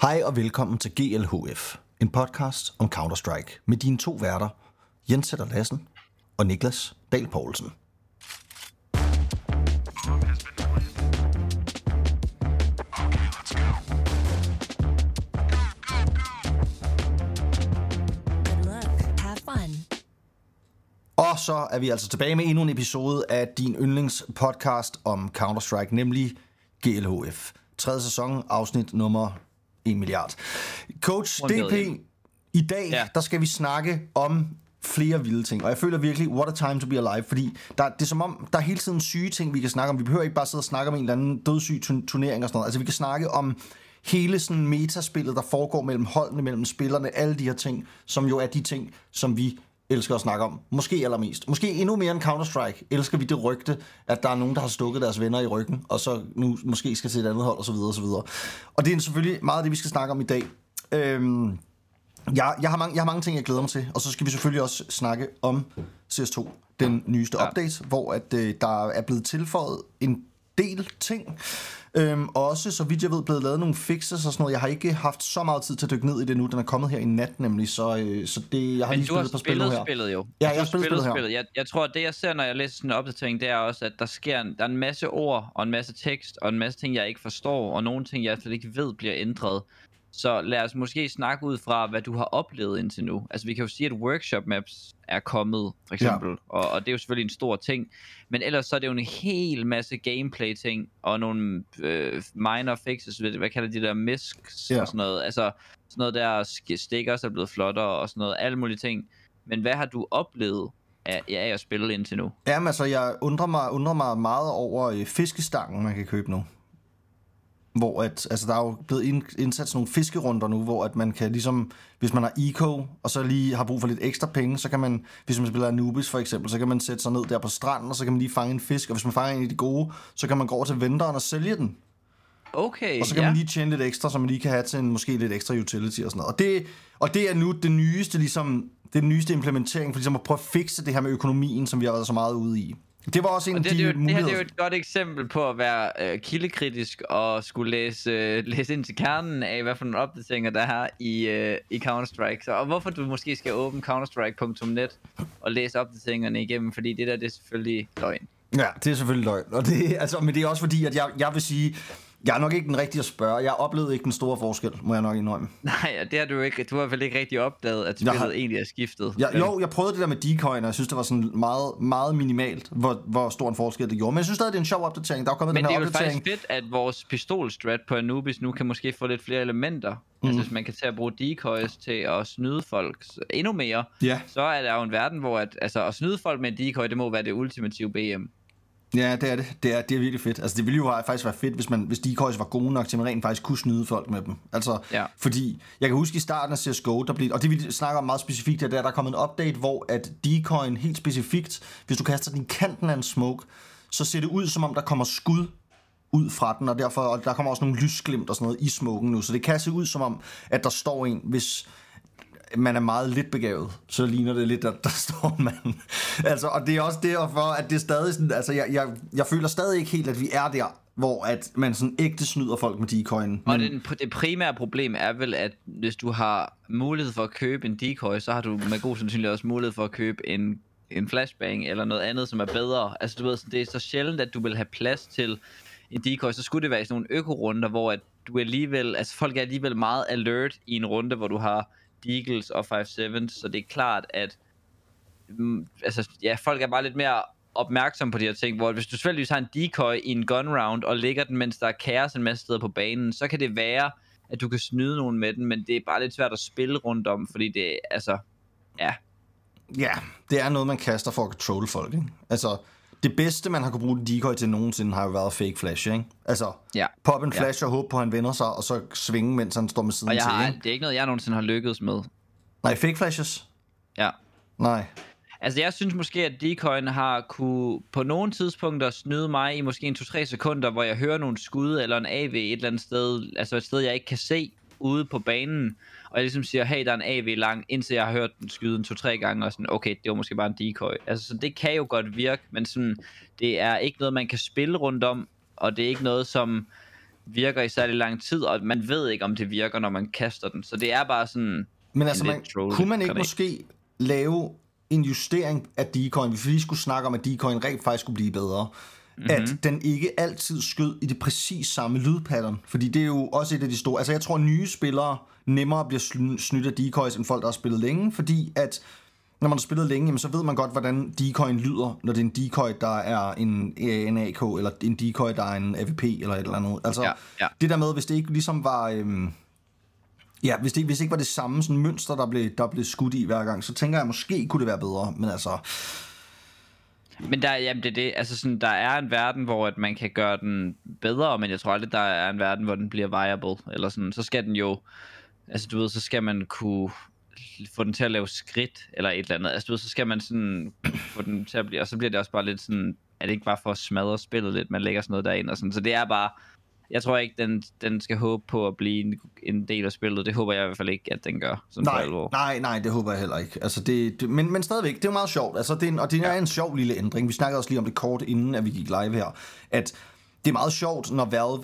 Hej og velkommen til GLHF, en podcast om Counter-Strike med dine to værter, Jens Sætter Lassen og Niklas Dahl Poulsen. Have fun. Og så er vi altså tilbage med endnu en episode af din yndlingspodcast om Counter-Strike, nemlig GLHF. Tredje sæson, afsnit nummer 1 milliard. Coach DP, i dag, Ja. der skal vi snakke om flere vilde ting. Og jeg føler virkelig, what a time to be alive, fordi der, det er som om, der er hele tiden syge ting, vi kan snakke om. Vi behøver ikke bare sidde og snakke om en eller anden dødssyg turn- turnering og sådan noget. Altså vi kan snakke om hele sådan metaspillet, der foregår mellem holdene, mellem spillerne, alle de her ting, som jo er de ting, som vi elsker at snakke om. Måske allermest. Måske endnu mere end Counter-Strike. Elsker vi det rygte, at der er nogen, der har stukket deres venner i ryggen, og så nu måske skal til et andet hold, og så videre, og så videre. Og det er selvfølgelig meget af det, vi skal snakke om i dag. Øhm, jeg, jeg, har mange, jeg har mange ting, jeg glæder mig til, og så skal vi selvfølgelig også snakke om CS2, den nyeste Ja. update, hvor at, øh, der er blevet tilføjet en del ting. Øhm, også, så vidt jeg ved, blevet lavet nogle fixes og sådan noget. Jeg har ikke haft så meget tid til at dykke ned i det nu. Den er kommet her i nat nemlig, så, øh, så det, jeg har Men lige har spillet nu spillet her. spillet jo. Ja, jeg har spillet spillet her. Jeg, jeg tror, at det jeg ser, når jeg læser sådan en opdatering, det er også, at der sker en, der er en masse ord, og en masse tekst, og en masse ting, jeg ikke forstår, og nogle ting, jeg slet ikke ved, bliver ændret. Så lad os måske snakke ud fra, hvad du har oplevet indtil nu. Altså, vi kan jo sige, at workshop maps er kommet, for eksempel, ja. og, og det er jo selvfølgelig en stor ting. Men ellers så er det jo en hel masse gameplay-ting, og nogle øh, minor fixes, hvad kalder de der misks Ja. og sådan noget. Altså, sådan noget der stickers er blevet flottere og sådan noget, alle mulige ting. Men hvad har du oplevet af, af at spille indtil nu? Jamen altså, jeg undrer mig, undrer mig meget over øh, fiskestangen, man kan købe nu. Hvor at, altså der er jo blevet ind, indsat sådan nogle fiskerunder nu, hvor at man kan ligesom, hvis man har eco, og så lige har brug for lidt ekstra penge, så kan man, hvis man spiller Anubis for eksempel, så kan man sætte sig ned der på stranden, og så kan man lige fange en fisk, og hvis man fanger en af de gode, så kan man gå over til venteren og sælge den. Okay, Og så kan ja. man lige tjene lidt ekstra, så man lige kan have til en, måske lidt ekstra utility og sådan noget. Og det, og det er nu det nyeste, ligesom, det er den nyeste implementering, for ligesom at prøve at fikse det her med økonomien, som vi har været så meget ude i. Det var også en Og af det, de det, er jo, det her muligheder. det er jo et godt eksempel på at være øh, kildekritisk og skulle læse, øh, læse ind til kernen af, hvad for nogle opdateringer der er i, øh, i Counter-Strike. Så, og hvorfor du måske skal åbne counterstrike.net og læse opdateringerne igennem, fordi det der det er selvfølgelig løgn. Ja, det er selvfølgelig løgn. Og det, altså, men det er også fordi, at jeg, jeg vil sige, jeg er nok ikke den rigtige at spørge. Jeg oplevede ikke den store forskel, må jeg nok indrømme. Nej, det har du ikke. Du har vel ikke rigtig opdaget, at Jeg spillet har- egentlig er skiftet. Jeg, vel? jo, jeg prøvede det der med decoy'en, og jeg synes, det var sådan meget, meget minimalt, hvor, hvor stor en forskel det gjorde. Men jeg synes stadig, det er en sjov opdatering. Der er kommet Men den det her er jo opdatering. faktisk fedt, at vores pistolstrat på Anubis nu kan måske få lidt flere elementer. Mm. Altså hvis man kan tage at bruge decoys til at snyde folk endnu mere, Ja. så er der jo en verden, hvor at, altså, at snyde folk med en decoy, det må være det ultimative BM. Ja, det er det. Det er, det er virkelig fedt. Altså, det ville jo faktisk være fedt, hvis, man, hvis decoys var gode nok til, at man rent faktisk kunne snyde folk med dem. Altså, Ja. fordi jeg kan huske i starten af CSGO, der blev, og det vi snakker om meget specifikt, er, der, der er kommet en update, hvor at decoyen helt specifikt, hvis du kaster den i kanten af en smoke, så ser det ud, som om der kommer skud ud fra den, og derfor og der kommer også nogle lysglimt og sådan noget i smoken nu, så det kan se ud som om, at der står en, hvis man er meget lidt begavet, så ligner det lidt, at der står en mand. altså, og det er også derfor, at det er stadig sådan, altså jeg, jeg, jeg føler stadig ikke helt, at vi er der, hvor at man sådan ægte snyder folk med decoyen. Og den, det primære problem er vel, at hvis du har mulighed for at købe en decoy, så har du med god sandsynlighed også mulighed for at købe en, en flashbang eller noget andet, som er bedre. Altså du ved, det er så sjældent, at du vil have plads til en decoy, så skulle det være i sådan nogle økorunder, hvor at du alligevel, altså folk er alligevel meget alert i en runde, hvor du har Deagles og 5-7, så det er klart, at mm, altså, ja, folk er bare lidt mere opmærksom på de her ting, hvor hvis du selvfølgelig har en decoy i en gun round, og lægger den, mens der er kaos en masse steder på banen, så kan det være, at du kan snyde nogen med den, men det er bare lidt svært at spille rundt om, fordi det, altså, ja, Ja, det er noget, man kaster for at control folk, ikke? Altså, det bedste, man har kunne bruge en decoy til nogensinde, har jo været fake flash, ikke? Altså, ja. pop en Ja. flash og håbe på, at han vender sig, og så svinge, mens han står med siden Og jeg til, har, ikke? det er ikke noget, jeg nogensinde har lykkedes med. Nej, fake flashes? Ja. Nej. Altså, jeg synes måske, at decoyen har kunne på nogle tidspunkter snyde mig i måske en 2-3 sekunder, hvor jeg hører nogle skud eller en AV et eller andet sted, altså et sted, jeg ikke kan se ude på banen, og jeg ligesom siger, hey, der er en AV lang, indtil jeg har hørt den skyde en 2-3 gange, og sådan, okay, det var måske bare en decoy. Altså, så det kan jo godt virke, men sådan, det er ikke noget, man kan spille rundt om, og det er ikke noget, som virker i særlig lang tid, og man ved ikke, om det virker, når man kaster den. Så det er bare sådan... Men altså, man, kunne man ikke måske lave en justering af decoyen, hvis vi lige skulle snakke om, at decoyen rent faktisk skulle blive bedre, mm-hmm. at den ikke altid skød i det præcis samme lydpattern. Fordi det er jo også et af de store... Altså, jeg tror, nye spillere nemmere bliver sn- snydt af decoys, end folk, der har spillet længe, fordi at når man har spillet længe, jamen, så ved man godt, hvordan decoyen lyder, når det er en decoy, der er en, en AK, eller en decoy, der er en AVP, eller et eller andet. Altså, Ja, ja. det der med, hvis det ikke ligesom var... Øhm, Ja, hvis det, hvis det ikke var det samme sådan mønster, der blev, der blev skudt i hver gang, så tænker jeg, måske kunne det være bedre. Men altså, men der, jamen det er det, altså sådan, der er en verden, hvor at man kan gøre den bedre, men jeg tror aldrig, der er en verden, hvor den bliver viable, eller sådan, så skal den jo, altså du ved, så skal man kunne få den til at lave skridt, eller et eller andet, altså du ved, så skal man sådan få den til at blive, og så bliver det også bare lidt sådan, er det ikke bare for at smadre spillet lidt, man lægger sådan noget derind, og sådan, så det er bare, jeg tror ikke, den, den skal håbe på at blive en, en del af spillet, det håber jeg i hvert fald ikke, at den gør, sådan nej, alvor. nej, nej, det håber jeg heller ikke. Altså, det, det, men, men stadigvæk, det er jo meget sjovt. Altså, det er en, og det er en sjov lille ændring. Vi snakkede også lige om det kort, inden at vi gik live her. At det er meget sjovt, når Valve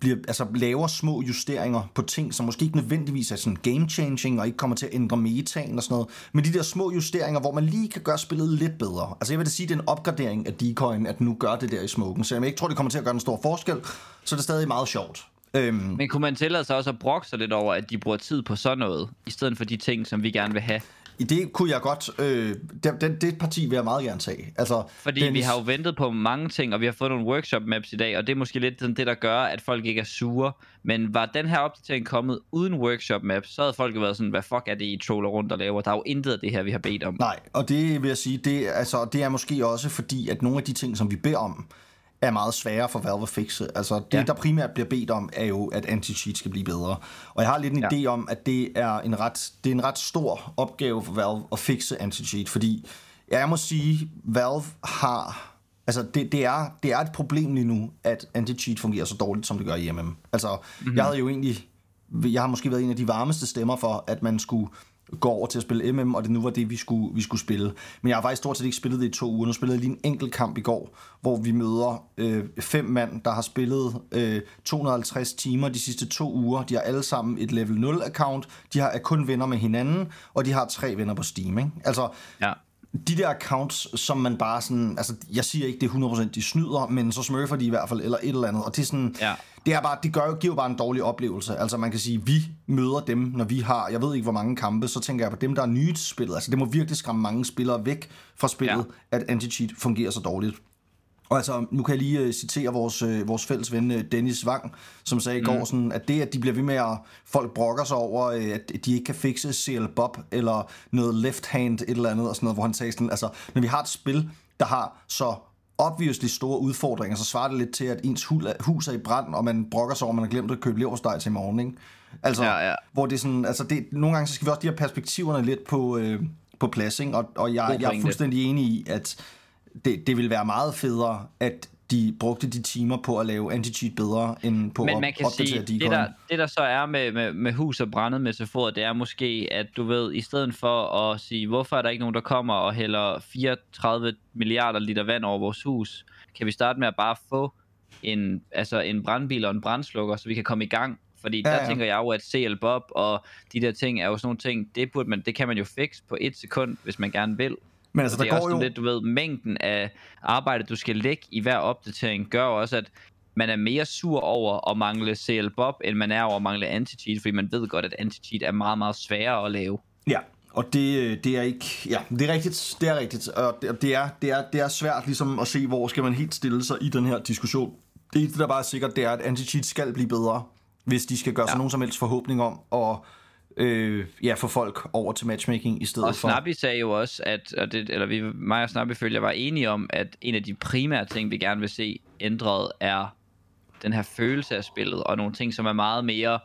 bliver, altså, laver små justeringer på ting, som måske ikke nødvendigvis er sådan game-changing, og ikke kommer til at ændre metaen og sådan noget. Men de der små justeringer, hvor man lige kan gøre spillet lidt bedre. Altså jeg vil da sige, det er en opgradering af decoyen, at nu gør det der i smoken. Så jeg ikke tror, det kommer til at gøre en stor forskel, så er stadig meget sjovt. Øhm, Men kunne man tillade sig også at brokke sig lidt over, at de bruger tid på sådan noget, i stedet for de ting, som vi gerne vil have? I det kunne jeg godt... Øh, det, det, det parti vil jeg meget gerne tage. Altså, Fordi Dennis... vi har jo ventet på mange ting, og vi har fået nogle workshop maps i dag, og det er måske lidt sådan det, der gør, at folk ikke er sure. Men var den her opdatering kommet uden workshop maps, så havde folk været sådan, hvad fuck er det, I troller rundt og laver? Der er jo intet af det her, vi har bedt om. Nej, og det vil jeg sige, det, altså, det er måske også fordi, at nogle af de ting, som vi beder om, er meget svære for Valve at fixe. Altså, det, ja. Ja. der primært bliver bedt om, er jo, at anti-cheat skal blive bedre. Og jeg har lidt en ja. Ja. idé om, at det er, en ret, det er en ret stor opgave for Valve at fixe anti-cheat, fordi jeg må sige, Valve har... Altså, det, det, er, det er et problem lige nu, at anti-cheat fungerer så dårligt, som det gør i MM. Altså, mm-hmm. jeg havde jo egentlig... Jeg har måske været en af de varmeste stemmer for, at man skulle går over til at spille MM, og det nu var det, vi skulle, vi skulle spille. Men jeg har faktisk stort set ikke spillet det i to uger. Nu spillede jeg lige en enkelt kamp i går, hvor vi møder øh, fem mand, der har spillet øh, 250 timer de sidste to uger. De har alle sammen et level 0-account. De har, er kun venner med hinanden, og de har tre venner på Steam. Ikke? Altså, Ja de der accounts, som man bare sådan, altså jeg siger ikke, det er 100% de snyder, men så smurfer de i hvert fald, eller et eller andet, og det er sådan, Ja. det er bare, det gør, giver jo bare en dårlig oplevelse, altså man kan sige, vi møder dem, når vi har, jeg ved ikke hvor mange kampe, så tænker jeg på dem, der er nye til spillet, altså det må virkelig skræmme mange spillere væk fra spillet, ja. at anti-cheat fungerer så dårligt. Og altså, nu kan jeg lige uh, citere vores, uh, vores fælles ven uh, Dennis Wang, som sagde i går, sådan, at det, at de bliver ved med at folk brokker sig over, uh, at de ikke kan fixe CL Bob, eller noget left hand, et eller andet, og sådan noget, hvor han sagde sådan, altså, når vi har et spil, der har så obviously store udfordringer, så svarer det lidt til, at ens hus er i brand, og man brokker sig over, at man har glemt at købe leverpostej til i morgen, ikke? Altså, Ja, ja. hvor det er sådan, altså det, nogle gange så skal vi også de her perspektiverne lidt på, øh, på plads, ikke? Og, og jeg, jeg er fuldstændig enig i, at det, det vil være meget federe, at de brugte de timer på at lave anti-cheat bedre, end på Men at man kan opdatere sige, decoyen. det der, det der så er med, med, med hus og brændet metafor, det er måske, at du ved, i stedet for at sige, hvorfor er der ikke nogen, der kommer og hælder 34 milliarder liter vand over vores hus, kan vi starte med at bare få en, altså en brandbil og en brandslukker, så vi kan komme i gang. Fordi Ja, ja, der tænker jeg jo, at CL Bob og de der ting er jo sådan nogle ting, det, burde man, det kan man jo fikse på et sekund, hvis man gerne vil. Men altså, det der er går også jo... sådan lidt, du ved, mængden af arbejde, du skal lægge i hver opdatering, gør også, at man er mere sur over at mangle CL Bob, end man er over at mangle anti-cheat, fordi man ved godt, at anti-cheat er meget, meget sværere at lave. Ja, og det, det er ikke... Ja, det er rigtigt. Det er rigtigt. Og det, det, er, det, er, det er svært ligesom at se, hvor skal man helt stille sig i den her diskussion. Det eneste, der bare er sikkert, det er, at anti-cheat skal blive bedre, hvis de skal gøre sig Ja. nogen som helst forhåbning om at øh, ja, få folk over til matchmaking i stedet Og for... Snappy sagde jo også, at, og det, eller vi, mig og Snappy følger var enige om, at en af de primære ting, vi gerne vil se ændret, er den her følelse af spillet, og nogle ting, som er meget mere,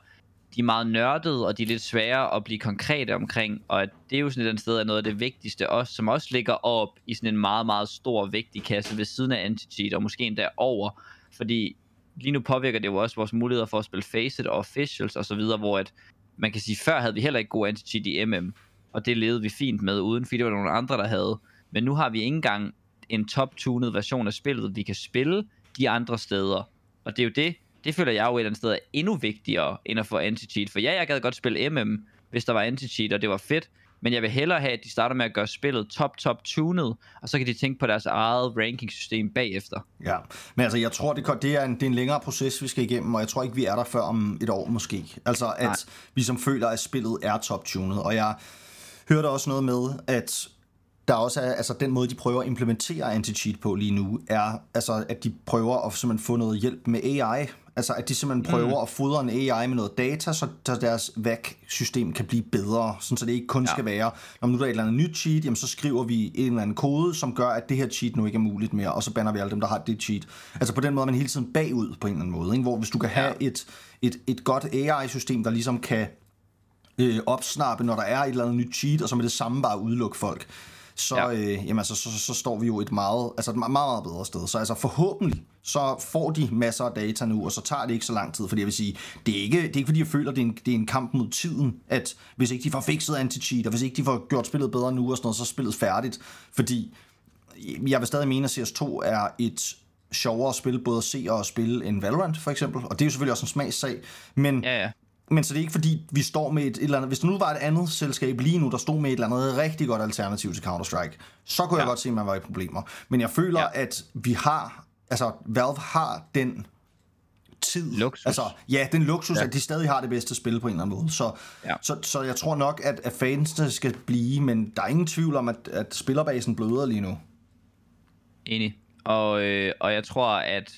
de er meget nørdede, og de er lidt svære at blive konkrete omkring, og at det er jo sådan et sted af noget af det vigtigste også, som også ligger op i sådan en meget, meget stor, vigtig kasse ved siden af Anti-Cheat, og måske endda over, fordi lige nu påvirker det jo også vores muligheder for at spille Faceit og Officials og så videre, hvor at man kan sige, før havde vi heller ikke god anti-cheat i MM, og det levede vi fint med, uden fordi det var nogle andre, der havde. Men nu har vi ikke engang en top-tunet version af spillet, vi kan spille de andre steder. Og det er jo det, det føler jeg jo et eller andet sted er endnu vigtigere, end at få anti-cheat. For ja, jeg gad godt spille MM, hvis der var anti-cheat, og det var fedt. Men jeg vil hellere have, at de starter med at gøre spillet top, top tunet, og så kan de tænke på deres eget ranking-system bagefter. Ja, men altså jeg tror, det, det, er en, det er en længere proces, vi skal igennem, og jeg tror ikke, vi er der før om et år måske. Altså at Nej. vi som føler, at spillet er top-tunet, og jeg hørte også noget med, at der også er, altså den måde, de prøver at implementere anti-cheat på lige nu, er, altså, at de prøver at simpelthen få noget hjælp med AI. Altså, at de simpelthen prøver mm. at fodre en AI med noget data, så, så deres VAC-system kan blive bedre, sådan så det ikke kun ja. skal være, når nu der er et eller andet nyt cheat, jamen så skriver vi en eller anden kode, som gør, at det her cheat nu ikke er muligt mere, og så banner vi alle dem, der har det cheat. Altså på den måde er man hele tiden bagud på en eller anden måde, ikke? hvor hvis du kan have ja. et, et, et godt AI-system, der ligesom kan øh, opsnappe, når der er et eller andet nyt cheat, og så med det samme bare udelukke folk, så, ja. øh, jamen, altså, så, så, så står vi jo et meget, altså et meget, meget bedre sted. Så altså forhåbentlig, så får de masser af data nu, og så tager det ikke så lang tid, fordi jeg vil sige, det er ikke, det er ikke fordi jeg føler, at det er, en, det er en kamp mod tiden, at hvis ikke de får fikset anti-cheat, og hvis ikke de får gjort spillet bedre nu, og sådan noget, så er spillet færdigt, fordi jeg vil stadig mene, at CS2 er et sjovere spil, både at se og at spille end Valorant, for eksempel. Og det er jo selvfølgelig også en smagssag. Men ja, ja. Men så det er ikke fordi, vi står med et, et eller andet... Hvis der nu var et andet selskab lige nu, der stod med et eller andet rigtig godt alternativ til Counter-Strike, så kunne ja. jeg godt se, at man var i problemer. Men jeg føler, ja. at vi har... Altså, Valve har den tid. Luksus. Altså, ja, den luksus, ja. at de stadig har det bedste spil på en eller anden måde. Så, ja. så, så jeg tror nok, at, at fansene skal blive, men der er ingen tvivl om, at, at spillerbasen bløder lige nu. Enig. Og, øh, og jeg tror, at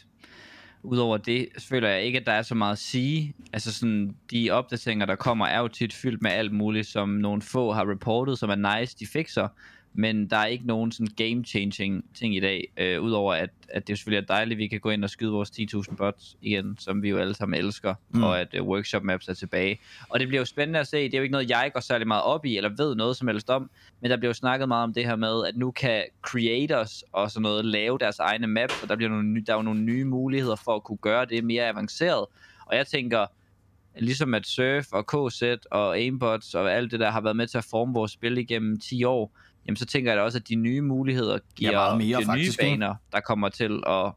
Udover det, føler jeg ikke, at der er så meget at sige. Altså sådan, de opdateringer, der kommer, er jo tit fyldt med alt muligt, som nogle få har reportet, som er nice, de fikser men der er ikke nogen sådan game-changing ting i dag, øh, udover at, at det selvfølgelig er dejligt, at vi kan gå ind og skyde vores 10.000 bots igen, som vi jo alle sammen elsker, mm. og at uh, workshop maps er tilbage. Og det bliver jo spændende at se, det er jo ikke noget, jeg går særlig meget op i, eller ved noget som helst om, men der bliver jo snakket meget om det her med, at nu kan creators og sådan noget lave deres egne maps, og der, bliver nogle, der er jo nogle nye muligheder for at kunne gøre det mere avanceret. Og jeg tænker, ligesom at Surf og KZ og Aimbots og alt det der har været med til at forme vores spil igennem 10 år, jamen så tænker jeg da også, at de nye muligheder giver ja, mere, de faktisk, nye baner, der kommer til at...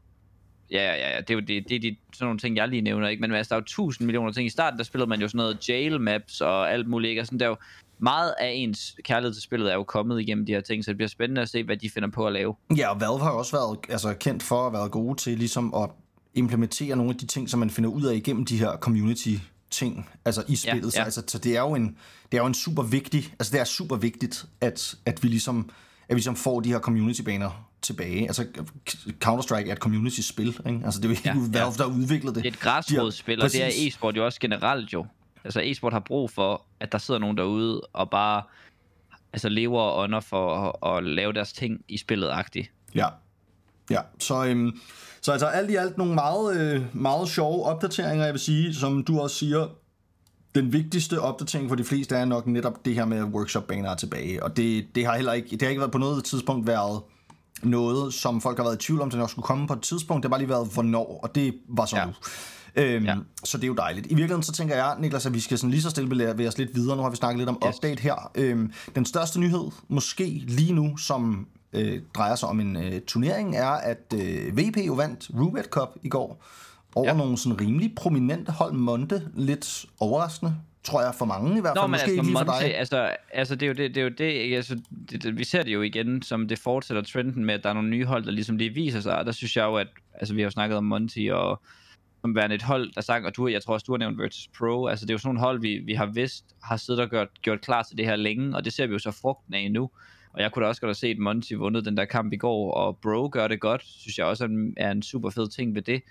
Ja, ja, ja, det er jo det, det er de, sådan nogle ting, jeg lige nævner, ikke? Men altså, der er jo tusind millioner ting. I starten, der spillede man jo sådan noget jail maps og alt muligt, ikke? Og sådan, der er jo meget af ens kærlighed til spillet er jo kommet igennem de her ting, så det bliver spændende at se, hvad de finder på at lave. Ja, og Valve har også været altså, kendt for at være gode til ligesom at implementere nogle af de ting, som man finder ud af igennem de her community ting altså i spillet. Ja, ja. Så, altså, så det er jo en det er jo en super vigtig, altså det er super vigtigt at at vi ligesom at vi ligesom får de her community baner tilbage. Altså Counter-Strike er et community spil, ikke? Altså det er jo ikke ja, Valve ja. der har udviklet det. Det er et græsrodsspil, og det er e-sport jo også generelt jo. Altså e-sport har brug for at der sidder nogen derude og bare altså lever og ånder for at, at lave deres ting i spillet agtigt. Ja. Ja, så øhm, så altså alt i alt nogle meget, øh, meget sjove opdateringer, jeg vil sige, som du også siger, den vigtigste opdatering for de fleste er nok netop det her med workshop-baner tilbage, og det, det har heller ikke, det har ikke været på noget tidspunkt været noget, som folk har været i tvivl om, det nok skulle komme på et tidspunkt, det har bare lige været hvornår, og det var så ja. nu. Øhm, ja. Så det er jo dejligt. I virkeligheden så tænker jeg, Niklas, at vi skal sådan lige så stille bevæge os lidt videre. Nu har vi snakket lidt om yes. update her. Øhm, den største nyhed, måske lige nu, som øh, drejer sig om en øh, turnering, er, at øh, VP jo vandt Rubet Cup i går over ja. nogle sådan rimelig prominente hold Monte. Lidt overraskende, tror jeg, for mange i hvert fald. Nå, men Måske altså, lige Monte, for dig. Altså, altså, det er jo det, det, er jo det altså, det, det, vi ser det jo igen, som det fortsætter trenden med, at der er nogle nye hold, der ligesom lige viser sig, og der synes jeg jo, at altså, vi har jo snakket om Monty og som værende et hold, der sang, og du, jeg tror også, du har nævnt Virtus Pro, altså det er jo sådan nogle hold, vi, vi har vidst, har siddet og gjort, gjort klar til det her længe, og det ser vi jo så frugten af nu. Og jeg kunne da også godt have set Monty vundet den der kamp i går, og Bro gør det godt, synes jeg også er en super fed ting ved det.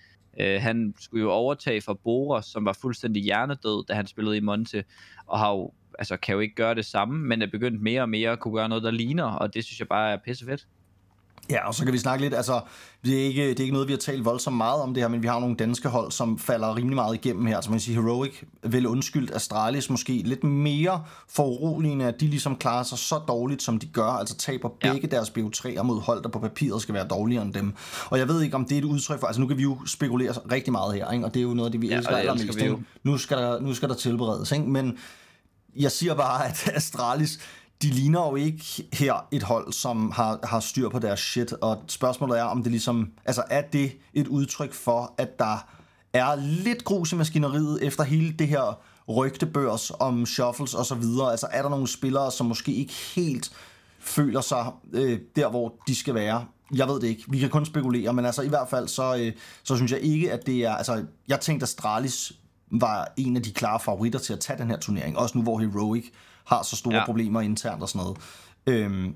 Øh, han skulle jo overtage for Bora, som var fuldstændig hjernedød, da han spillede i Monte, og har jo, altså, kan jo ikke gøre det samme, men er begyndt mere og mere at kunne gøre noget, der ligner, og det synes jeg bare er pissefedt. Ja, og så kan vi snakke lidt, altså, det er, ikke, det er ikke noget, vi har talt voldsomt meget om det her, men vi har nogle danske hold, som falder rimelig meget igennem her. Så man kan sige, Heroic, vel undskyldt, Astralis måske lidt mere foruroligende, at de ligesom klarer sig så dårligt, som de gør, altså taber begge ja. deres BO3'er mod hold, der på papiret skal være dårligere end dem. Og jeg ved ikke, om det er et udtryk for, altså nu kan vi jo spekulere rigtig meget her, ikke? og det er jo noget af det, vi ja, elsker allermest. Nu skal, der, nu skal der tilberedes, ikke? men jeg siger bare, at Astralis, de ligner jo ikke her et hold, som har, har styr på deres shit, og spørgsmålet er, om det ligesom, altså er det et udtryk for, at der er lidt grus i maskineriet efter hele det her rygtebørs om shuffles og så videre. Altså er der nogle spillere, som måske ikke helt føler sig øh, der, hvor de skal være. Jeg ved det ikke. Vi kan kun spekulere, men altså i hvert fald, så, øh, så synes jeg ikke, at det er... Altså, jeg tænkte, at Stralis var en af de klare favoritter til at tage den her turnering. Også nu, hvor Heroic har så store ja. Problemer internt og sådan noget. Øhm,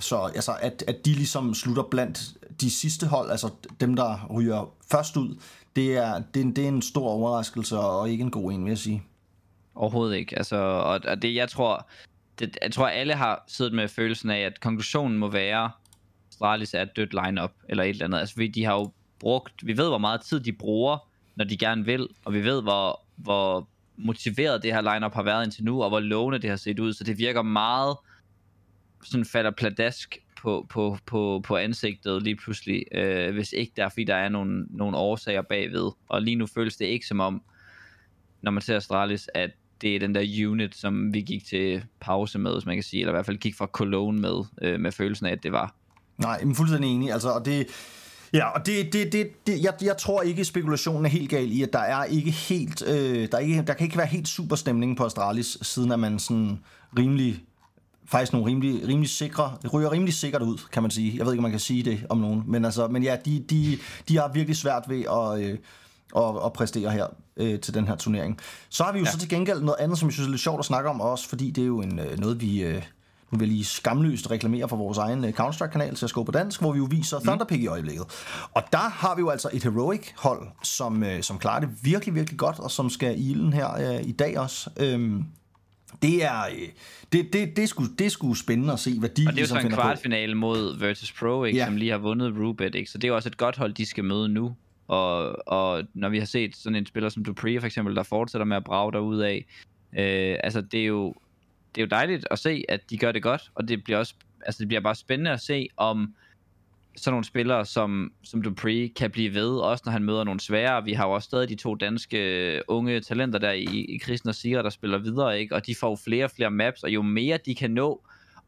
så altså, at, at de ligesom slutter blandt de sidste hold, altså dem, der ryger først ud, det er, det, er, det er en stor overraskelse, og ikke en god en, vil jeg sige. Overhovedet ikke. Altså, og, og det, jeg tror, det, jeg tror, alle har siddet med følelsen af, at konklusionen må være, Astralis er et dødt lineup eller et eller andet. Altså, fordi de har jo brugt, vi ved, hvor meget tid de bruger, når de gerne vil, og vi ved, hvor, hvor motiveret det her lineup har været indtil nu, og hvor lovende det har set ud, så det virker meget sådan falder pladask på, på, på, på ansigtet lige pludselig, øh, hvis ikke der er, fordi der er nogle, nogle årsager bagved. Og lige nu føles det ikke som om, når man ser Astralis, at det er den der unit, som vi gik til pause med, hvis man kan sige, eller i hvert fald gik fra Cologne med, øh, med følelsen af, at det var. Nej, men fuldstændig enig. Altså, og det, ja, og det, det, det, det jeg, jeg tror ikke, spekulationen er helt gal i, at der er ikke helt, øh, der, er ikke, der kan ikke være helt super stemning på Astralis, siden at man sådan rimelig faktisk nogle rimelig, rimelig sikre, ryger rimelig sikkert ud, kan man sige. Jeg ved ikke, om man kan sige det om nogen, men, altså, men ja, de, de, de har virkelig svært ved at, øh, at, at præstere her øh, til den her turnering. Så har vi jo ja. så til gengæld noget andet, som jeg synes er lidt sjovt at snakke om også, fordi det er jo en, øh, noget, vi... Øh, nu vil jeg lige skamløst reklamere for vores egen øh, Counter-Strike-kanal til at på dansk, hvor vi jo viser mm. Thunderpick i øjeblikket. Og der har vi jo altså et Heroic-hold, som, øh, som klarer det virkelig, virkelig godt, og som skal i ilden her øh, i dag også. Øhm, det er, øh, det, det, det, sgu, det sgu spændende at se, hvad de Og det er jo ligesom så en finder på. kvartfinale mod Virtus Pro, ikke, Ja. som lige har vundet Rubet, ikke? så det er jo også et godt hold, de skal møde nu. Og, og når vi har set sådan en spiller som Dupree for eksempel, der fortsætter med at brage derud af, øh, altså det er jo det er jo dejligt at se, at de gør det godt, og det bliver også altså det bliver bare spændende at se, om sådan nogle spillere som, som Dupree kan blive ved, også når han møder nogle svære. Vi har jo også stadig de to danske øh, unge talenter der i, i Kristen og Siger, der spiller videre, ikke? og de får jo flere og flere maps, og jo mere de kan nå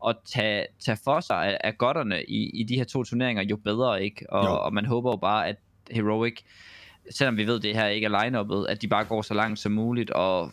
at tage, tage for sig af, af godterne i, i de her to turneringer, jo bedre, ikke? Jo. Og, og man håber jo bare, at Heroic, selvom vi ved, det her ikke er line-uppet, at de bare går så langt som muligt, og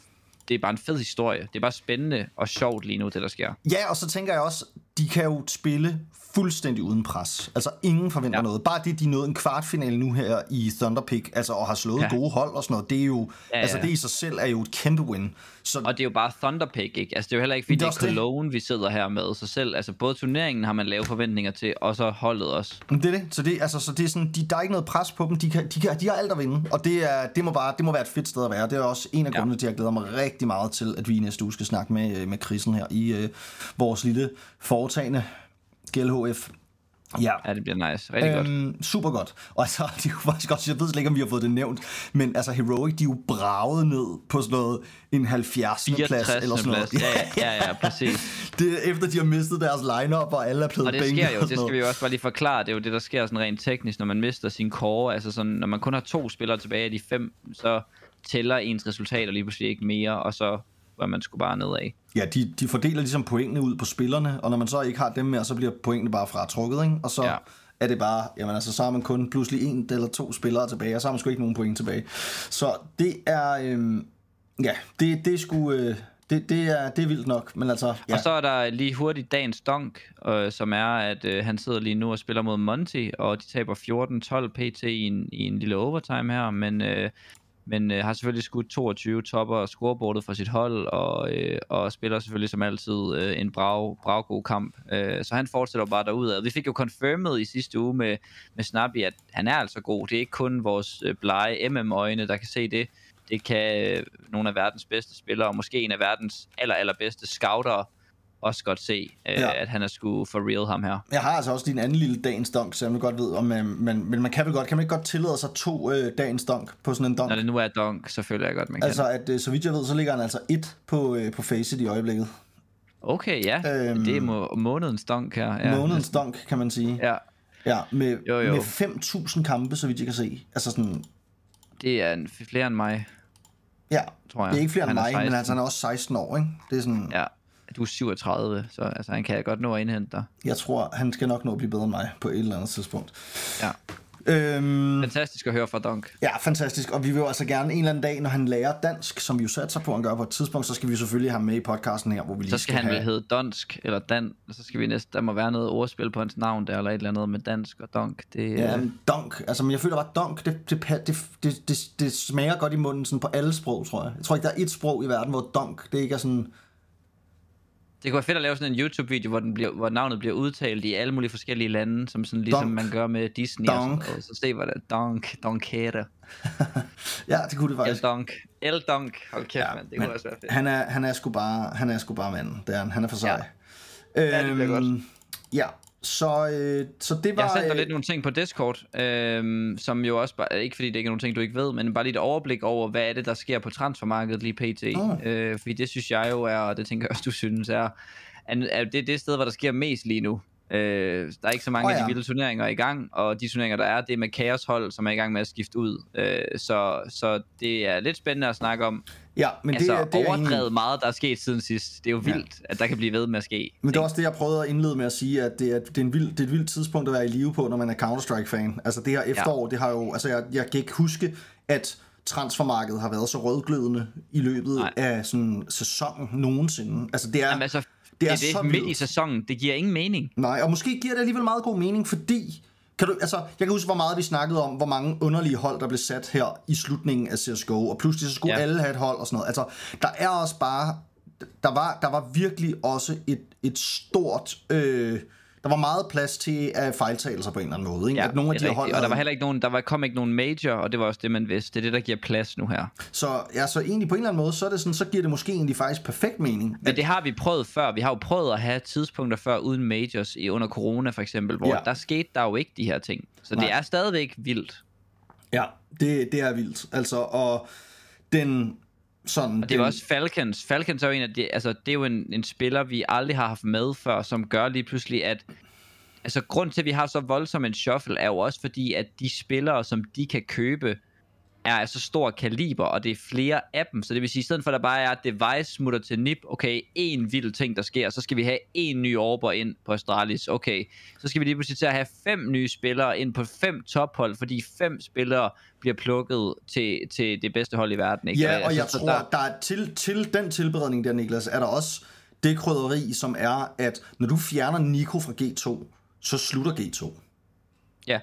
det er bare en fed historie. Det er bare spændende og sjovt lige nu, det der sker. Ja, og så tænker jeg også, de kan jo spille fuldstændig uden pres. Altså ingen forventer ja. Ja. noget. Bare det, de nåede en kvartfinale nu her i Thunderpick, altså og har slået ja. Ja. gode hold og sådan noget, det er jo, ja, Ja, altså ja. det i sig selv er jo et kæmpe win. Så Og det er jo bare Thunderpick, ikke? Altså det er jo heller ikke, fordi det det er også det. Cologne, vi sidder her med sig selv. Altså både turneringen har man lave forventninger til, og så holdet også. Men det er det. Så det, altså, så det er sådan, de, der er ikke noget pres på dem. De, kan, de, kan, de har alt at vinde, og det, er, det, må bare, det må være et fedt sted at være. Det er også en af Ja. grundene til, at jeg glæder mig rigtig meget til, at vi næste uge skal snakke med, øh, med Chrisen her i øh, vores lille foretagende GLHF. Ja, Ja, det bliver nice. Rigtig øhm, godt. Super godt. Og altså, det er jo faktisk også, jeg ved slet ikke, om vi har fået det nævnt, men altså Heroic, de er jo braget ned på sådan noget, en 70. plads 64. eller sådan noget. plads. Ja, ja, ja, præcis. det er efter, de har mistet deres lineup og alle er blevet Og det sker jo, det skal vi jo også bare lige forklare, det er jo det, der sker sådan rent teknisk, når man mister sin core, altså sådan, når man kun har to spillere tilbage af de fem, så tæller ens resultater lige pludselig ikke mere, og så var man skulle bare nedad. Ja, de, de fordeler ligesom pointene ud på spillerne, og når man så ikke har dem mere, så bliver pointene bare fratrukket, ikke? Og så. Ja. er det bare, jamen altså, så har man kun pludselig en eller to spillere tilbage, og så har man sgu ikke nogen point tilbage. Så det er, øhm, ja, det, det er sgu, øh, det, det, er, det er vildt nok, men altså, ja. Og så er der lige hurtigt dagens donk, øh, som er, at øh, han sidder lige nu og spiller mod Monty, og de taber 14-12 pt. I en, i en lille overtime her, men, øh, men øh, har selvfølgelig skudt 22 topper scoreboardet for sit hold, og, øh, og spiller selvfølgelig som altid øh, en brav, brav god kamp. Øh, så han fortsætter bare derudad. Vi fik jo confirmed i sidste uge med, med Snappy, at han er altså god. Det er ikke kun vores øh, blege MM-øjne, der kan se det. Det kan øh, nogle af verdens bedste spillere, og måske en af verdens aller, allerbedste scouter også godt se, øh, Ja. at han er sgu for real ham her. Jeg har altså også din anden lille dagens donk, så jeg vil godt ved, om man, man, men man kan vel godt, kan man ikke godt tillade sig to øh, dagens donk på sådan en donk? Når det nu er donk, så føler jeg godt, man Altså, kan. at øh, så vidt jeg ved, så ligger han altså et på, øh, på Faceit i øjeblikket. Okay, ja. Øhm, det er må- månedens donk her. Ja, Månedens donk, kan man sige. Ja, Ja, med, Jo, jo. med 5.000 kampe, så vidt jeg kan se. Altså sådan, det er en, flere end mig, ja, tror jeg. det er ikke flere end Han er mig, men 16. altså, han er også 16 år, ikke? Det er sådan, Ja, du er 37, så altså, han kan godt nå at indhente dig. jeg tror, han skal nok nå at blive bedre end mig på et eller andet tidspunkt. Ja. Øhm, Fantastisk at høre fra Dunk. ja, fantastisk. Og vi vil jo altså gerne en eller anden dag, når han lærer dansk, som vi jo satser på, at han gør på et tidspunkt, så skal vi selvfølgelig have ham med i podcasten her, hvor vi lige Så skal han have... vel hedde Donsk, eller Dan, og så skal vi næsten, der må være noget ordspil på hans navn der, eller et eller andet med dansk og Dunk. Det, Ja, men donk. Altså, men jeg føler bare, donk, det, det, det, det, det, det smager godt i munden sådan på alle sprog, tror jeg. Jeg tror ikke, der er et sprog i verden, hvor donk, det ikke er sådan... det kunne være fedt at lave sådan en YouTube-video, hvor, den bliver, hvor navnet bliver udtalt i alle mulige forskellige lande, som sådan ligesom Donk. man gør med Disney og Donk. sådan noget. Så se, er. Donk, Donkere. Ja, det kunne det El faktisk. Donk. El Donk. Hold kæft, ja, mand. Det kunne men også være fedt. Han er, han er sgu bare, han er sgu bare manden. Det er han. Han er for sej. Ja, det bliver godt. Ja, så, øh, så det Jeg var... har sendt dig øh, lidt nogle ting på Discord, øhm, som jo også bare, ikke fordi det ikke er nogle ting, du ikke ved, men bare lige et overblik over, hvad er det, der sker på transfermarkedet lige pt. Åh. Øh, fordi det synes jeg jo er, og det tænker jeg også, du synes er, er er det det sted, hvor der sker mest lige nu. Øh, der er ikke så mange oh, af ja. de vilde turneringer i gang, og de turneringer, der er, det er med kaoshold, som er i gang med at skifte ud. Øh, så, så det er lidt spændende at snakke om. Ja, men altså, det, er- det er overdrevet egentlig- meget, der er sket siden sidst. Det er jo vildt, at der kan blive ved med at ske. Men det er også det, jeg prøvede at indlede med at sige, at det er, det er, en vild, det er et vildt tidspunkt at være i live på, når man er Counter-Strike-fan. Altså det her efterår, ja. det har jo... Altså jeg, jeg kan ikke huske, at transfermarkedet har været så rødglødende i løbet Nej. af sådan sæsonen nogensinde. Altså det er... Jamen, altså, det det er er så det midt i vildt. sæsonen. Det giver ingen mening. Nej, og måske giver det alligevel meget god mening, fordi... Kan du, altså, jeg kan huske, hvor meget vi snakkede om, hvor mange underlige hold, der blev sat her i slutningen af CSGO, og pludselig så skulle ja. Alle have et hold og sådan noget. Altså, der er også bare... Der var, der var virkelig også et, et stort... Øh, der var meget plads til at fejltagelser på en eller anden måde. Ikke? Ja, at nogle af de hold. Og der var heller ikke nogen, der var, kom ikke nogen major, og det var også det, man vidste. Det er det, der giver plads nu her. Så, ja, så egentlig på en eller anden måde, så, er det sådan, så giver det måske egentlig faktisk perfekt mening. Men det har vi prøvet før. Vi har jo prøvet at have tidspunkter før uden majors i under corona for eksempel, hvor ja. der skete der jo ikke de her ting. Så Nej. det er stadigvæk vildt. Ja, det, det er vildt. Altså, og den... Sådan, Og det er den, også Falcons. Falcons er jo en af de, altså det er jo en, en spiller, vi aldrig har haft med før, som gør lige pludselig, at altså grund til, at vi har så voldsom en shuffle, er jo også fordi, at de spillere, som de kan købe, er af så stor kaliber, og det er flere af dem. Så det vil sige, i stedet for at der bare er, at device smutter til nip, okay, en vild ting, der sker, så skal vi have en ny orber ind på Astralis, okay. Så skal vi lige pludselig til at have fem nye spillere ind på fem tophold, fordi fem spillere bliver plukket til, til det bedste hold i verden, ikke? Ja, Så, og altså, jeg så tror, der, der er til, til den tilberedning der, Niklas, er der også det krydderi, som er, at når du fjerner Nico fra G2, så slutter G2. Ja,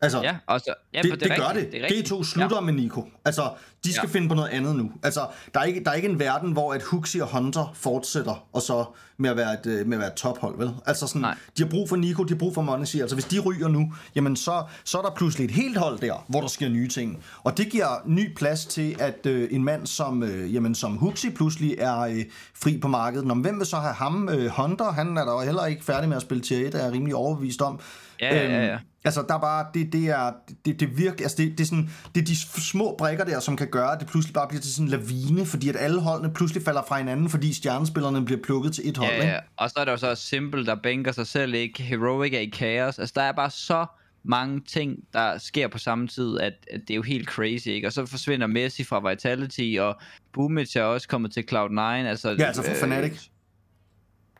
Altså, ja, og så, ja, det, det, det gør rigtigt, det. rigtigt. G2 slutter ja. med Nico. Altså, de skal ja. Ja. finde på noget andet nu. Altså, der er, ikke, der er ikke en verden, hvor at Huxi og Hunter fortsætter, og så med at være et, øh, med at være et tophold, vel? Altså sådan, Nej. de har brug for Nico, de har brug for Monesi. Altså, hvis de ryger nu, jamen så, så er der pludselig et helt hold der, hvor der sker nye ting. Og det giver ny plads til, at øh, en mand som, øh, jamen, som Huxi pludselig er øh, fri på markedet. Nå, men hvem vil så have ham? Øh, Hunter, han er der jo heller ikke færdig med at spille tier 1, er jeg rimelig overbevist om. Ja, ja, ja, ja. Altså, der er bare, det, det er, det, det virkelig, altså, det, det, er sådan, det er de små brækker der, som kan gøre, at det pludselig bare bliver til sådan en lavine, fordi at alle holdene pludselig falder fra hinanden, fordi stjernespillerne bliver plukket til et hold, Ja, ikke? ja. Og så er der jo så Simple, der bænker sig selv, ikke? Heroic er i kaos. Altså, der er bare så mange ting, der sker på samme tid, at, at det er jo helt crazy, ikke? Og så forsvinder Messi fra Vitality, og Boomic er også kommet til Cloud9. Altså, Ja, altså fra Fnatic.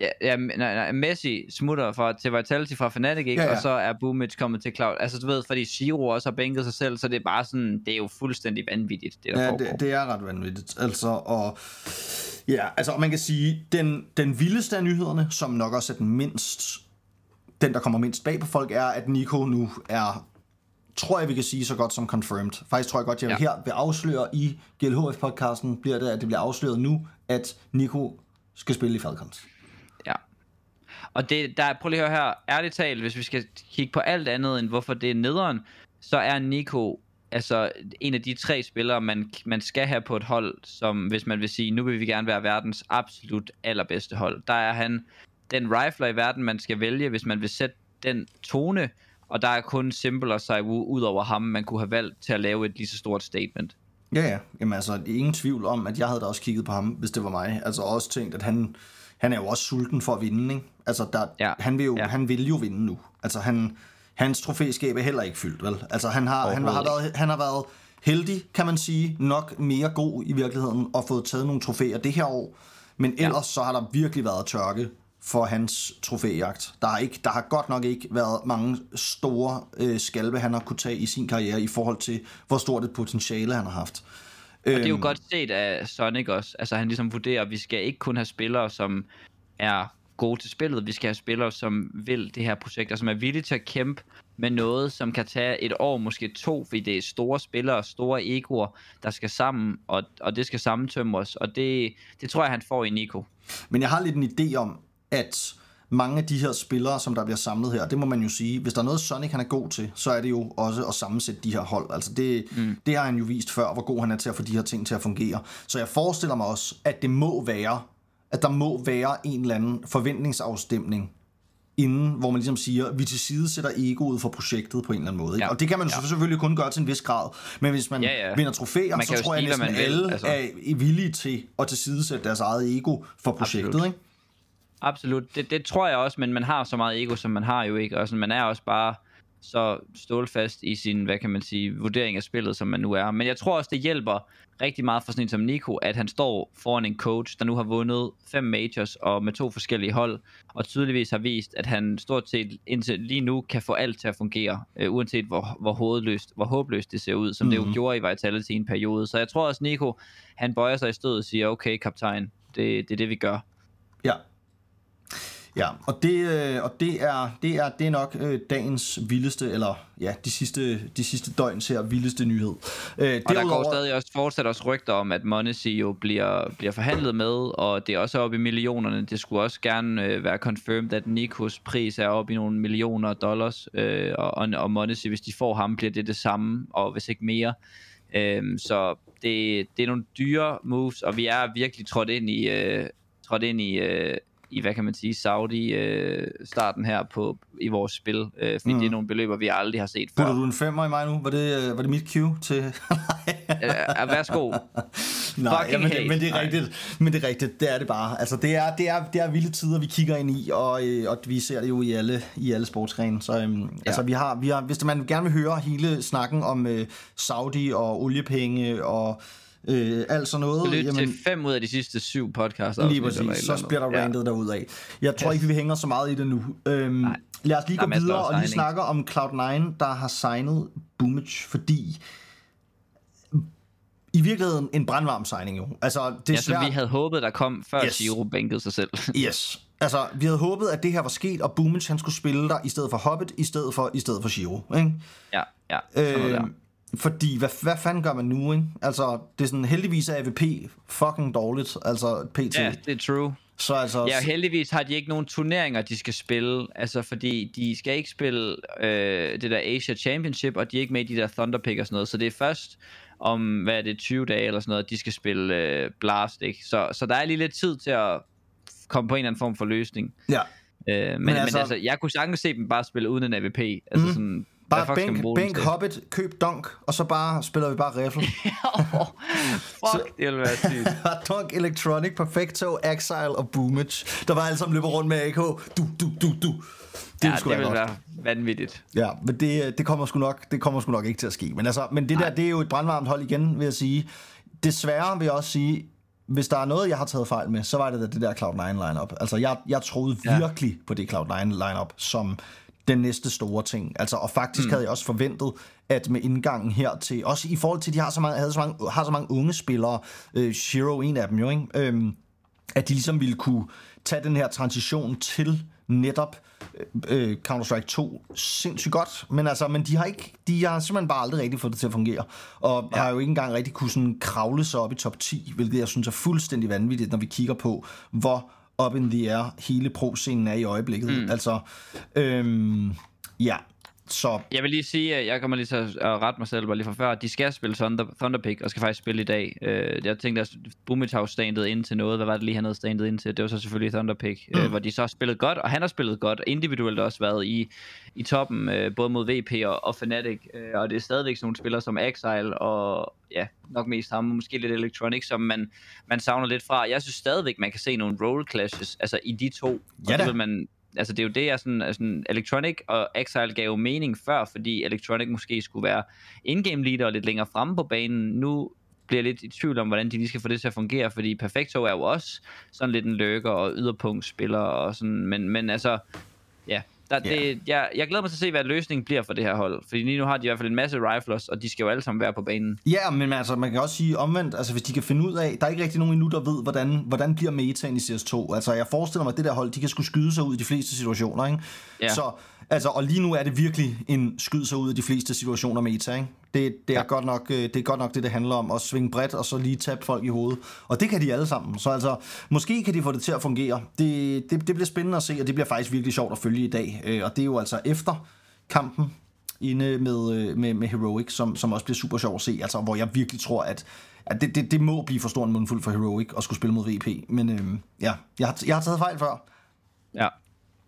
Ja, ja nej, nej, Messi smutter fra, til Vitality fra Fnatic, ikke? Ja, Ja, og så er Boomic kommet til Cloud. Altså, du ved, fordi Zero også har bænket sig selv, så det er bare sådan, det er jo fuldstændig vanvittigt, det der Ja, foregår. det, det er ret vanvittigt. Altså, og ja, altså, og man kan sige, den, den vildeste af nyhederne, som nok også er den mindst, den der kommer mindst bag på folk, er, at Nico nu er, tror jeg, vi kan sige så godt som confirmed. Faktisk tror jeg godt, jeg. Ja. her vil afsløre i GLHF-podcasten, bliver det, at det bliver afsløret nu, at Nico skal spille i Falcons. Og det, der, prøv lige at høre her, ærligt talt, hvis vi skal kigge på alt andet end hvorfor det er nederen, så er Nico altså en af de tre spillere, man, man skal have på et hold, som hvis man vil sige, nu vil vi gerne være verdens absolut allerbedste hold. Der er han den rifler i verden, man skal vælge, hvis man vil sætte den tone, og der er kun Simple og Saiwu ud over ham, man kunne have valgt til at lave et lige så stort statement. Ja, ja. Jamen altså, ingen tvivl om, at jeg havde da også kigget på ham, hvis det var mig. Altså også tænkt, at han, han er jo også sulten for at vinde, ikke? Altså, der, ja. Ja. han, vil jo, ja. Ja. han vil jo vinde nu. Altså, han, hans trofæskab er heller ikke fyldt, vel? Altså, han har, han, har været, han har været heldig, kan man sige, nok mere god i virkeligheden, og fået taget nogle trofæer det her år. Men ellers så har der virkelig været tørke for hans trofæjagt. Der har, ikke, der har godt nok ikke været mange store øh, skalpe, han har kunne tage i sin karriere i forhold til, hvor stort et potentiale han har haft. Og det er jo godt set af Sonic også. Altså han ligesom vurderer, at vi skal ikke kun have spillere, som er gode til spillet. Vi skal have spillere, som vil det her projekt, og som er villige til at kæmpe med noget, som kan tage et år, måske to, fordi det er store spillere, store egoer, der skal sammen, og, og det skal sammentømres, og det, det tror jeg, han får i Nico. Men jeg har lidt en idé om, at mange af de her spillere, som der bliver samlet her, det må man jo sige, hvis der er noget Sonic han er god til, så er det jo også at sammensætte de her hold. Altså det, mm. det har han jo vist før, hvor god han er til at få de her ting til at fungere. Så jeg forestiller mig også, at det må være, at der må være en eller anden forventningsafstemning inden, hvor man ligesom siger, vi til side sætter egoet for projektet på en eller anden måde. Ikke? Ja. Og det kan man ja. selvfølgelig kun gøre til en vis grad. Men hvis man Ja, ja. vinder trofæer, Man så tror jeg næsten alle altså. er villige til at til side sætte deres eget ego for projektet. Absolut. Ikke? Absolut, det, det tror jeg også, men man har så meget ego, som man har jo ikke, og sådan, man er også bare så stålfast i sin, hvad kan man sige, vurdering af spillet, som man nu er. Men jeg tror også, det hjælper rigtig meget for sådan en som Nico, at han står foran en coach, der nu har vundet fem majors og med to forskellige hold, og tydeligvis har vist, at han stort set indtil lige nu kan få alt til at fungere, øh, uanset hvor, hvor, hovedløst, hvor håbløst det ser ud, som mm. det jo gjorde i Vitality i en periode. Så jeg tror også, Nico, han bøjer sig i stødet og siger, okay, kaptajn, det, det er det, vi gør. Ja. Ja, og det, øh, og det er det er det er nok øh, dagens vildeste eller ja, de sidste de sidste døgns her vildeste nyhed. Øh, Og der går stadig også fortsat også rygter om, at Monesi jo bliver, bliver forhandlet med, og det er også oppe i millionerne. Det skulle også gerne øh, være confirmed, at Nikos pris er oppe i nogle millioner dollars, øh, og, og, og Monesi, hvis de får ham, bliver det det samme, og hvis ikke mere. Øh, så det, det er nogle dyre moves, og vi er virkelig trådt ind i, øh, trådt ind i, øh, i hvad kan man sige, Saudi-starten her på, i vores spil, øh, fordi mm. det er nogle beløber, vi aldrig har set før. Putter du en femmer i mig nu? Var det, øh, var det mit cue til... Øh, værsgo. Nej, ja, men, det, men det er Nej. rigtigt. Men det er rigtigt, det er det bare. Altså, det er, det er, det er vilde tider, vi kigger ind i, og, øh, og vi ser det jo i alle, i alle sportsgrene. Så øhm, ja. altså, vi har, vi har, hvis man gerne vil høre hele snakken om øh, Saudi og oliepenge og øh, alt sådan noget, Lyt til fem ud af de sidste syv podcasts. Lige præcis, så bliver der rantet derud af. Jeg tror Yes. ikke, vi hænger så meget i det nu. Øhm, Nej. lad os lige gå videre og lige snakke om Cloud9, der har signet Boomage, fordi i virkeligheden en brandvarm signing jo. Altså, det er Ja, som svært. vi havde håbet, der kom, før Yes. Giro bænkede sig selv. Yes. Altså, vi havde håbet, at det her var sket, og Boomage han skulle spille der i stedet for Hobbit, i stedet for, i stedet for Shiro. Ikke? ja, ja. Øh. Fordi, hvad, hvad fanden gør man nu, ikke? Altså, det er sådan, heldigvis er AVP fucking dårligt, altså PT. Ja, det er true. Så altså, Ja, heldigvis har de ikke nogen turneringer, de skal spille. Altså, fordi de skal ikke spille øh, det der Asia Championship, og de er ikke med i de der Thunder Pick og sådan noget. Så det er først om, hvad er det, 20 dage eller sådan noget, de skal spille øh, Blast, ikke? Så, så der er lige lidt tid til at komme på en eller anden form for løsning. ja. Øh, men, men, altså- men altså, jeg kunne sagtens se dem bare spille uden en AVP. Altså sådan, hvad Bare bænk, bænk? Hobbit, køb Dunk, og så bare spiller vi bare riffle. Fuck, det ville være sygt. Dunk, Electronic, Perfecto, Exile og Boomage. Der var alle sammen løber rundt med AK. Du, du, du, du. Det ja, det da ville godt. være vanvittigt. Ja, men det, det, kommer sgu nok, det kommer sgu nok ikke til at ske. Men, altså, men det der, det er jo et brandvarmt hold igen, vil jeg sige. Desværre vil jeg også sige, hvis der er noget, jeg har taget fejl med, så var det da det der Cloud9 lineup. Altså, jeg, jeg troede Ja. virkelig på det Cloud9 lineup som den næste store ting. Altså, og faktisk mm. havde jeg også forventet, at med indgangen her til, også i forhold til, at de har så mange, havde så mange, har så mange unge spillere, øh, Shiro en af dem jo, ikke? Øhm, at de ligesom ville kunne tage den her transition til netop øh, Counter-Strike 2 sindssygt godt, men altså, men de har ikke, de har simpelthen bare aldrig rigtig fået det til at fungere, og ja. har jo ikke engang rigtig kunne sådan kravle sig op i top 10, hvilket jeg synes er fuldstændig vanvittigt, når vi kigger på, hvor up in the air hele pro-scenen er i øjeblikket. Mm. Altså, øhm, ja, så Jeg vil lige sige, at jeg kommer lige til at rette mig selv bare lige fra før, de skal spille Thunder, Thunderpick, og skal faktisk spille i dag. Uh, jeg tænkte, at jo standet ind til noget. Hvad var det lige, han havde standet ind til? Det var så selvfølgelig Thunderpick, mm. uh, hvor de så har spillet godt, og han har spillet godt, individuelt også været i, i toppen, uh, både mod VP og, og Fnatic, uh, og det er stadigvæk sådan nogle spillere som Exile, og ja, nok mest ham, og måske lidt Electronic, som man, man savner lidt fra. Jeg synes stadigvæk, man kan se nogle role clashes, altså i de to. Ja og da. det vil man, altså det er jo det, jeg sådan, altså Electronic og Exile gav jo mening før, fordi Electronic måske skulle være in-game leader og lidt længere fremme på banen. Nu bliver lidt i tvivl om, hvordan de lige skal få det til at fungere, fordi Perfecto er jo også sådan lidt en løkker og yderpunktspiller og sådan, men, men altså, ja, der, Ja. det, jeg, jeg glæder mig til at se, hvad løsningen bliver for det her hold, fordi lige nu har de i hvert fald en masse riflers, og de skal jo alle sammen være på banen. Ja, men altså, man kan også sige omvendt, altså hvis de kan finde ud af, der er ikke rigtig nogen endnu, der ved, hvordan, hvordan bliver metaen i CS2. Altså jeg forestiller mig, at det der hold, de kan skulle skyde sig ud i de fleste situationer, ikke? Ja. Så, altså, og lige nu er det virkelig en skyd sig ud i de fleste situationer meta, ikke? Det, det, er Ja. godt nok, øh, det er godt nok det, det handler om, at svinge bredt, og så lige tabe folk i hovedet. Og det kan de alle sammen. Så altså, måske kan de få det til at fungere. Det, det, det bliver spændende at se, og det bliver faktisk virkelig sjovt at følge i dag. Øh, Og det er jo altså efter kampen inde med, øh, med, med Heroic, som, som også bliver super sjov at se, altså hvor jeg virkelig tror, at, at det, det, det må blive for stor en mundfuld for Heroic at skulle spille mod VP. Men øh, ja, jeg har, jeg har taget fejl før. Ja,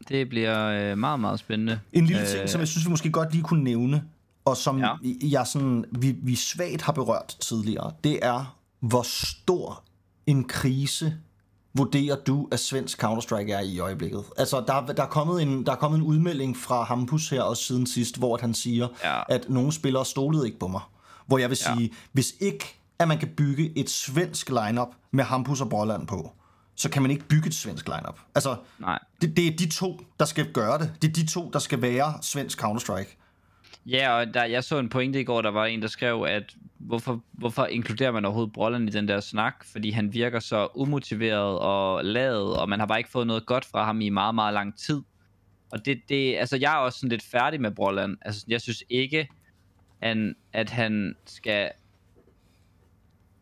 det bliver øh, meget, meget spændende. En lille ting, som jeg synes, vi måske godt lige kunne nævne, og som Ja. ja. jeg sådan, vi, vi svagt har berørt tidligere, det er, hvor stor en krise vurderer du, at svensk Counter-Strike er i øjeblikket? Altså, der, der, er kommet en, der er kommet en udmelding fra Hampus her også siden sidst, hvor at han siger, Ja. at nogle spillere stolede ikke på mig. Hvor jeg vil Ja. sige, hvis ikke at man kan bygge et svensk lineup med Hampus og Brolland på, så kan man ikke bygge et svensk lineup. Altså, Nej. det, det er de to, der skal gøre det. Det er de to, der skal være svensk Counter-Strike. Ja, og der, jeg så en pointe i går, der var en, der skrev, at hvorfor, hvorfor inkluderer man overhovedet Brolland i den der snak? Fordi han virker så umotiveret og ladet, og man har bare ikke fået noget godt fra ham i meget, meget lang tid. Og det, det altså jeg er også sådan lidt færdig med Brolland. Altså, jeg synes ikke, han, at han skal...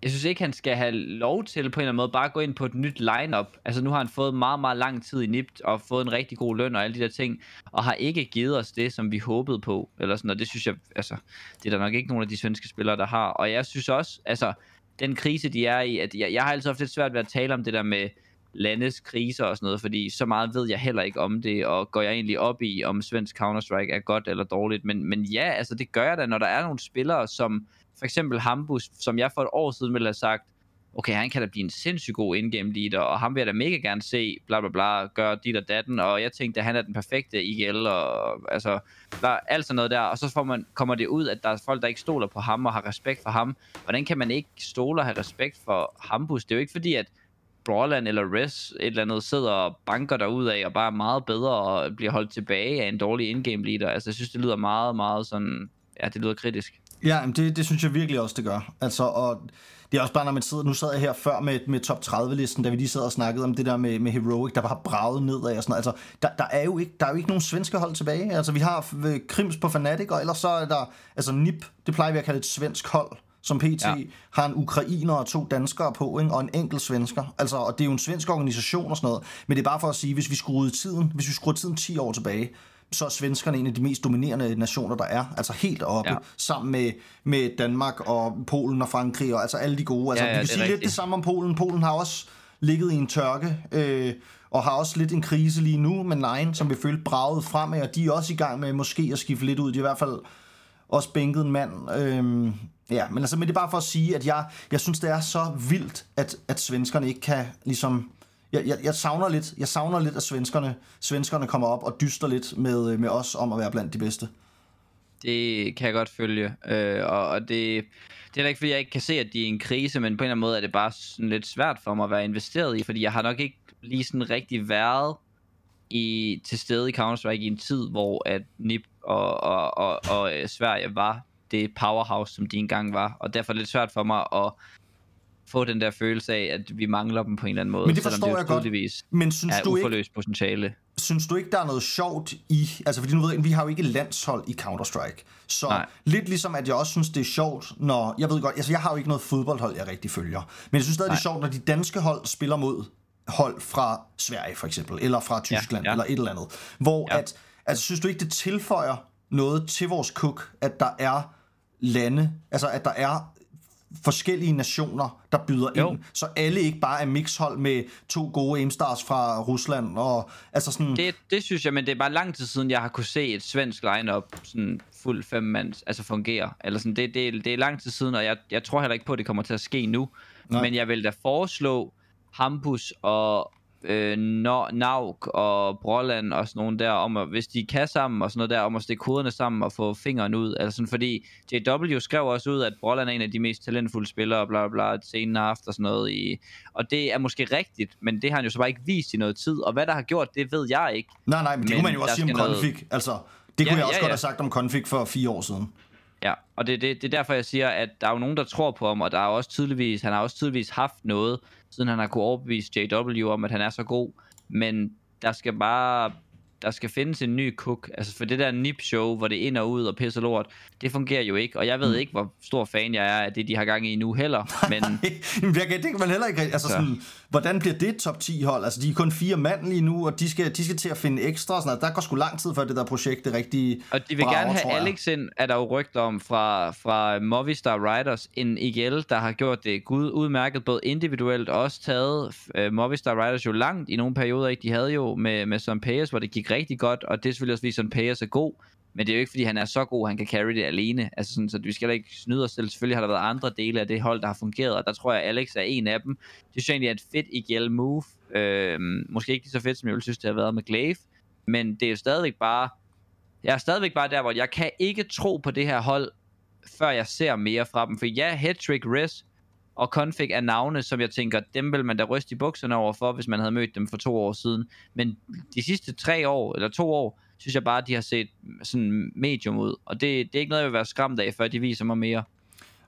Jeg synes ikke, han skal have lov til på en eller anden måde bare at gå ind på et nyt lineup. Altså nu har han fået meget, meget lang tid i NIPT og fået en rigtig god løn og alle de der ting, og har ikke givet os det, som vi håbede på. Eller sådan, og det synes jeg, altså, det er der nok ikke nogen af de svenske spillere, der har. Og jeg synes også, altså, den krise, de er i, at jeg, jeg har altid haft lidt svært ved at tale om det der med landes kriser og sådan noget, fordi så meget ved jeg heller ikke om det, og går jeg egentlig op i, om svensk Counter-Strike er godt eller dårligt. Men, men ja, altså det gør jeg da, når der er nogle spillere, som for eksempel Hambus, som jeg for et år siden ville have sagt, okay, han kan da blive en sindssygt god in-game leader, og ham vil jeg da mega gerne se, bla bla bla, gøre dit og datten, og jeg tænkte, at han er den perfekte IGL, og altså, der, alt sådan noget der, og så får man, kommer det ud, at der er folk, der ikke stoler på ham og har respekt for ham. Hvordan kan man ikke stole og have respekt for Hambus? Det er jo ikke fordi, at Brawland eller Res et eller andet sidder og banker derud af og bare er meget bedre og bliver holdt tilbage af en dårlig in-game leader. Altså, jeg synes, det lyder meget, meget sådan... Ja, det lyder kritisk. Ja, men det, det synes jeg virkelig også, det gør. Altså, og det er også bare, når man sidder... Nu sad jeg her før med, med top 30-listen, da vi lige sad og snakkede om det der med, med Heroic, der bare braget nedad og sådan noget. Altså, der, der, er jo ikke, der er jo ikke nogen svenske hold tilbage. Altså, vi har øh, Krims på Fnatic, og ellers så er der... Altså, NIP, det plejer vi at kalde et svensk hold som PT ja. har en ukrainer og to danskere på, ikke? og en enkelt svensker. Altså, og det er jo en svensk organisation og sådan noget. Men det er bare for at sige, hvis vi skruede tiden, hvis vi skruede tiden 10 år tilbage, så er svenskerne en af de mest dominerende nationer, der er. Altså helt oppe, Ja. sammen med, med Danmark og Polen og Frankrig og altså alle de gode. Altså, Ja, ja, vi kan sige lidt rigtigt. det samme om Polen. Polen har også ligget i en tørke, øh, og har også lidt en krise lige nu med Nine, som vi følte braget fremad, og de er også i gang med måske at skifte lidt ud. De er i hvert fald også bænket en mand. Øhm, ja, men altså, men det er bare for at sige, at jeg, jeg synes, det er så vildt, at, at svenskerne ikke kan ligesom... Jeg, jeg, jeg, savner lidt, jeg savner lidt, at svenskerne, svenskerne kommer op og dyster lidt med, øh, med os om at være blandt de bedste. Det kan jeg godt følge. Øh, og, og det, det er da ikke, fordi jeg ikke kan se, at de er i en krise, men på en eller anden måde er det bare sådan lidt svært for mig at være investeret i, fordi jeg har nok ikke lige sådan rigtig været i, til stede i Counter-Strike i en tid, hvor at NIP og, og, og, og øh, Sverige var det powerhouse, som de engang var. Og derfor er det lidt svært for mig at få den der følelse af, at vi mangler dem på en eller anden måde. Men det forstår det jeg godt. Men synes du, ikke, potentiale. synes du ikke, der er noget sjovt i... Altså, fordi nu ved jeg, vi har jo ikke landshold i Counter-Strike. Så Nej. Lidt ligesom, at jeg også synes, det er sjovt, når... Jeg ved godt, altså jeg har jo ikke noget fodboldhold, jeg rigtig følger. Men jeg synes stadig, det er sjovt, når de danske hold spiller mod hold fra Sverige, for eksempel. Eller fra Tyskland, ja. eller et eller andet. Hvor Ja. at... Altså, synes du ikke, det tilføjer noget til vores cook, at der er lande... Altså, at der er forskellige nationer, der byder Jo. ind, så alle ikke bare er mixhold med to gode aimstars fra Rusland, og altså sådan... Det, det synes jeg, men det er bare lang tid siden, jeg har kunne se et svensk lineup sådan fuld fem mands, altså fungere. Eller sådan, det, det, det er lang tid siden, og jeg, jeg tror heller ikke på, at det kommer til at ske nu. Nej. Men jeg vil da foreslå Hampus og øh, Nor- Nauk og Broland og sådan nogle der, om at, hvis de kan sammen og sådan noget der, om at stikke koderne sammen og få fingeren ud. Altså sådan, fordi JW skrev også ud, at Broland er en af de mest talentfulde spillere, og bla bla bla, scenen har haft og sådan noget. I, og det er måske rigtigt, men det har han jo så bare ikke vist i noget tid. Og hvad der har gjort, det ved jeg ikke. Nej, nej, men det Men kunne man jo også sige om skal noget- config. Altså, det kunne Ja, jeg også ja, godt ja. have sagt om config for fire år siden. Ja, og det, det, det er derfor, jeg siger, at der er jo nogen, der tror på ham, og der er også tydeligvis, han har også tydeligvis haft noget, siden han har kunne overbevise JW om, at han er så god. Men der skal bare, der skal findes en ny cook. Altså for det der nip-show, hvor det ind og ud og pisse lort, det fungerer jo ikke. Og jeg ved ikke, hvor stor fan jeg er af det, de har gang i nu heller. Men jeg kan, det kan man heller ikke altså Så. sådan, hvordan bliver det et top 10 hold? Altså, de er kun fire mand lige nu, og de skal, de skal til at finde ekstra. og Sådan noget. Der går sgu lang tid, før det der projekt det rigtig Og de vil brager, gerne have. Alex ind, er der jo rygter om, fra, fra Movistar Riders, en IGL, der har gjort det gud udmærket, både individuelt og også taget uh, Movistar Riders jo langt i nogle perioder. Ikke? De havde jo med, med Søren Payas, hvor det gik rigtig godt, og det er selvfølgelig også, fordi sådan Payers er god, men det er jo ikke, fordi han er så god, han kan carry det alene. Altså sådan, så vi skal ikke snyde os selv. Selvfølgelig har der været andre dele af det hold, der har fungeret, og der tror jeg, at Alex er en af dem. Det synes jeg egentlig er et fedt IGL move. Øh, måske ikke lige så fedt, som jeg ville synes, det har været med Glaive, men det er jo stadigvæk bare jeg er stadigvæk bare der, hvor jeg kan ikke tro på det her hold, før jeg ser mere fra dem. For ja, Hedrick, Riz og Config er navne, som jeg tænker, dem vil man da ryste i bukserne over for, hvis man havde mødt dem for to år siden. Men de sidste tre år, eller to år, synes jeg bare, at de har set sådan medium ud. Og det, det er ikke noget, jeg vil være skræmt af, før de viser mig mere.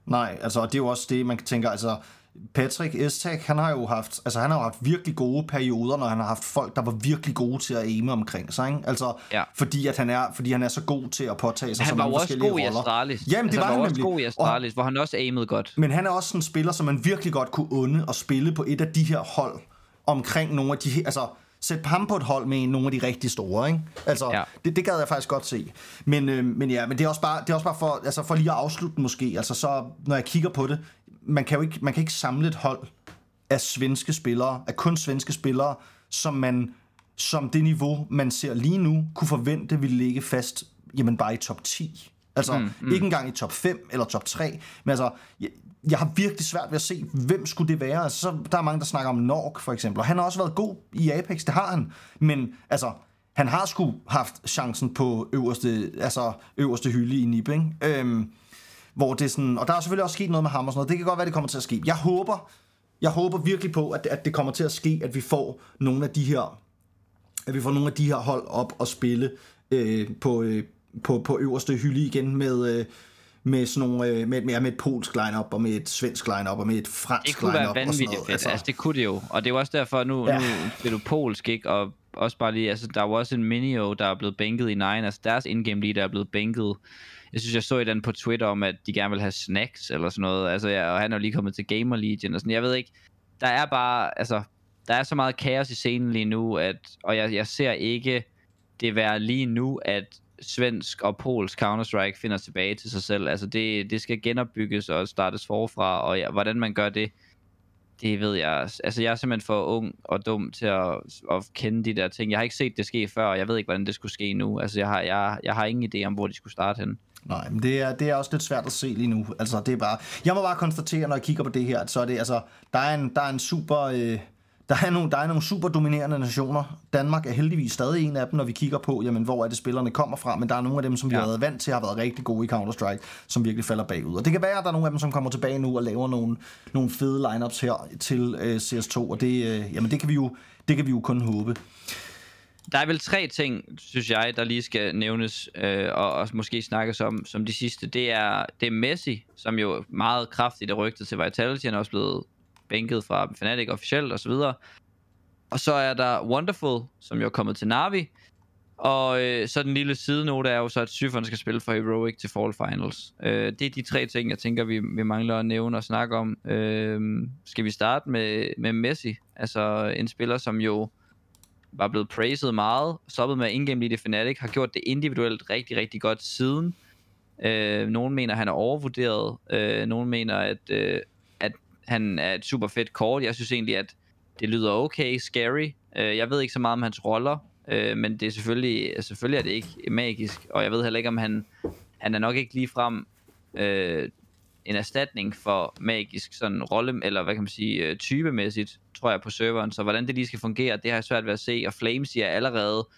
Nej, altså, og det er jo også det, man kan tænke, altså, Patrick Estak, han har jo haft, altså han har jo haft virkelig gode perioder, når han har haft folk, der var virkelig gode til at aime omkring sig, ikke? Altså, Ja. fordi, at han er, fordi han er så god til at påtage sig så Han var jo mange også forskellige god i roller. Astralis. Jamen, det altså, var han han var også nemlig. god i Og- Astralis, hvor han også aimede godt. Men han er også sådan en spiller, som man virkelig godt kunne unde og spille på et af de her hold omkring nogle af de her, altså sæt ham på et hold med nogle af de rigtig store, ikke? Altså, Ja. det, det gad jeg faktisk godt se. Men, øh, men ja, men det er også bare, det er også bare for, altså for lige at afslutte måske, altså så, når jeg kigger på det, man kan jo ikke, man kan ikke samle et hold af svenske spillere, af kun svenske spillere, som man, som det niveau, man ser lige nu, kunne forvente ville ligge fast, jamen bare i top 10. Altså, mm, mm. ikke engang i top 5 eller top 3, men altså, jeg, jeg har virkelig svært ved at se, hvem skulle det være. Altså, så, der er mange, der snakker om Nork, for eksempel, og han har også været god i Apex, det har han, men altså, han har sgu haft chancen på øverste, altså, øverste hylde i NIP, ikke? Øhm, hvor det er sådan, og der er selvfølgelig også sket noget med ham og sådan noget. Det kan godt være, det kommer til at ske. Jeg håber, jeg håber virkelig på, at, at det kommer til at ske, at vi får nogle af de her, at vi får nogle af de her hold op og spille øh, på, øh, på, på øverste hylde igen med, øh, med sådan nogle, øh, med, med, med et polsk lineup og med et svensk lineup og med et fransk Det kunne lineup være vanvittigt fedt. Altså, altså, det kunne det jo. Og det er jo også derfor, nu, ja. Nu bliver du polsk, ikke? Og også bare lige, altså, der er jo også en Minio, der er blevet bænket i Nine. Altså, deres indgame lige, der er blevet bænket. Jeg synes, jeg så et andet på Twitter om, at de gerne vil have snacks eller sådan noget. Altså, ja, og han er jo lige kommet til Gamer Legion og sådan. Jeg ved ikke, der er bare, altså, der er så meget kaos i scenen lige nu, at, og jeg, jeg ser ikke det være lige nu, at svensk og polsk Counter-Strike finder tilbage til sig selv. Altså det, det skal genopbygges og startes forfra, og ja, hvordan man gør det, det ved jeg. Altså jeg er simpelthen for ung og dum til at, at kende de der ting. Jeg har ikke set det ske før, og jeg ved ikke, hvordan det skulle ske nu. Altså jeg har, jeg, jeg har ingen idé om, hvor de skulle starte hen. Nej, men det er, det er også lidt svært at se lige nu. Altså, det er bare... Jeg må bare konstatere, når jeg kigger på det her, at så er det, altså, der er en, der er en super... Øh, der er, nogle, der er nogle super dominerende nationer. Danmark er heldigvis stadig en af dem, når vi kigger på, jamen, hvor er det spillerne kommer fra, men der er nogle af dem, som vi Ja. har været vant til, har været rigtig gode i Counter-Strike, som virkelig falder bagud. Og det kan være, at der er nogle af dem, som kommer tilbage nu og laver nogle, nogle fede lineups her til øh, CS2, og det, øh, jamen, det, kan vi jo, det kan vi jo kun håbe. Der er vel tre ting, synes jeg, der lige skal nævnes øh, og, og måske snakkes om som de sidste. Det er, det er Messi, som jo meget kraftigt er rygtet til Vitality. Han er også blevet bænket fra Fnatic officielt osv. Og så er der Wonderful, som jo er kommet til Navi. Og øh, så den lille sidenote er jo så, at Syfon skal spille for Heroic til Fall Finals. Øh, det er de tre ting, jeg tænker, vi, vi mangler at nævne og snakke om. Øh, skal vi starte med, med Messi? Altså en spiller, som jo var blevet praised meget, stoppet med ingame lige i Fnatic, har gjort det individuelt rigtig, rigtig godt siden. Øh, nogen mener, han er overvurderet. Øh, nogen mener, at, øh, at han er et super fedt kort. Jeg synes egentlig, at det lyder okay, scary. Øh, jeg ved ikke så meget om hans roller, øh, men det er selvfølgelig, selvfølgelig er det ikke magisk, og jeg ved heller ikke, om han, han er nok ikke lige frem øh, en erstatning for magisk sådan rolle, eller hvad kan man sige, øh, typemæssigt, tror jeg, på serveren. Så hvordan det lige skal fungere, det har jeg svært ved at se. Og Flames er allerede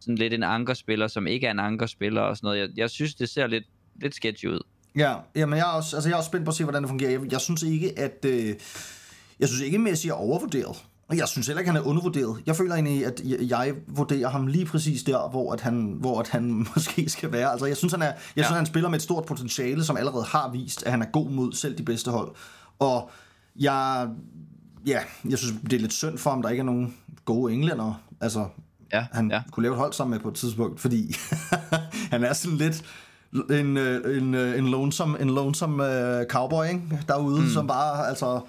sådan lidt en ankerspiller, som ikke er en ankerspiller og sådan noget. Jeg, jeg synes, det ser lidt, lidt sketchy ud. Ja, jamen jeg er også, altså jeg er også spændt på at se, hvordan det fungerer. Jeg, jeg synes ikke, at... Øh, jeg synes ikke, Messi er overvurderet. Jeg synes heller ikke, han er undervurderet. Jeg føler egentlig, at jeg, vurderer ham lige præcis der, hvor at han, hvor at han måske skal være. Altså, jeg synes, han er, jeg ja. synes, han spiller med et stort potentiale, som allerede har vist, at han er god mod selv de bedste hold. Og jeg, ja, jeg synes, det er lidt synd for ham, der ikke er nogen gode englænder. Altså, Ja, han ja. kunne lave et hold sammen med på et tidspunkt, fordi han er sådan lidt en, øh, en, øh, en lonesome, en lonesome uh, cowboy ikke? derude, mm. som bare, altså...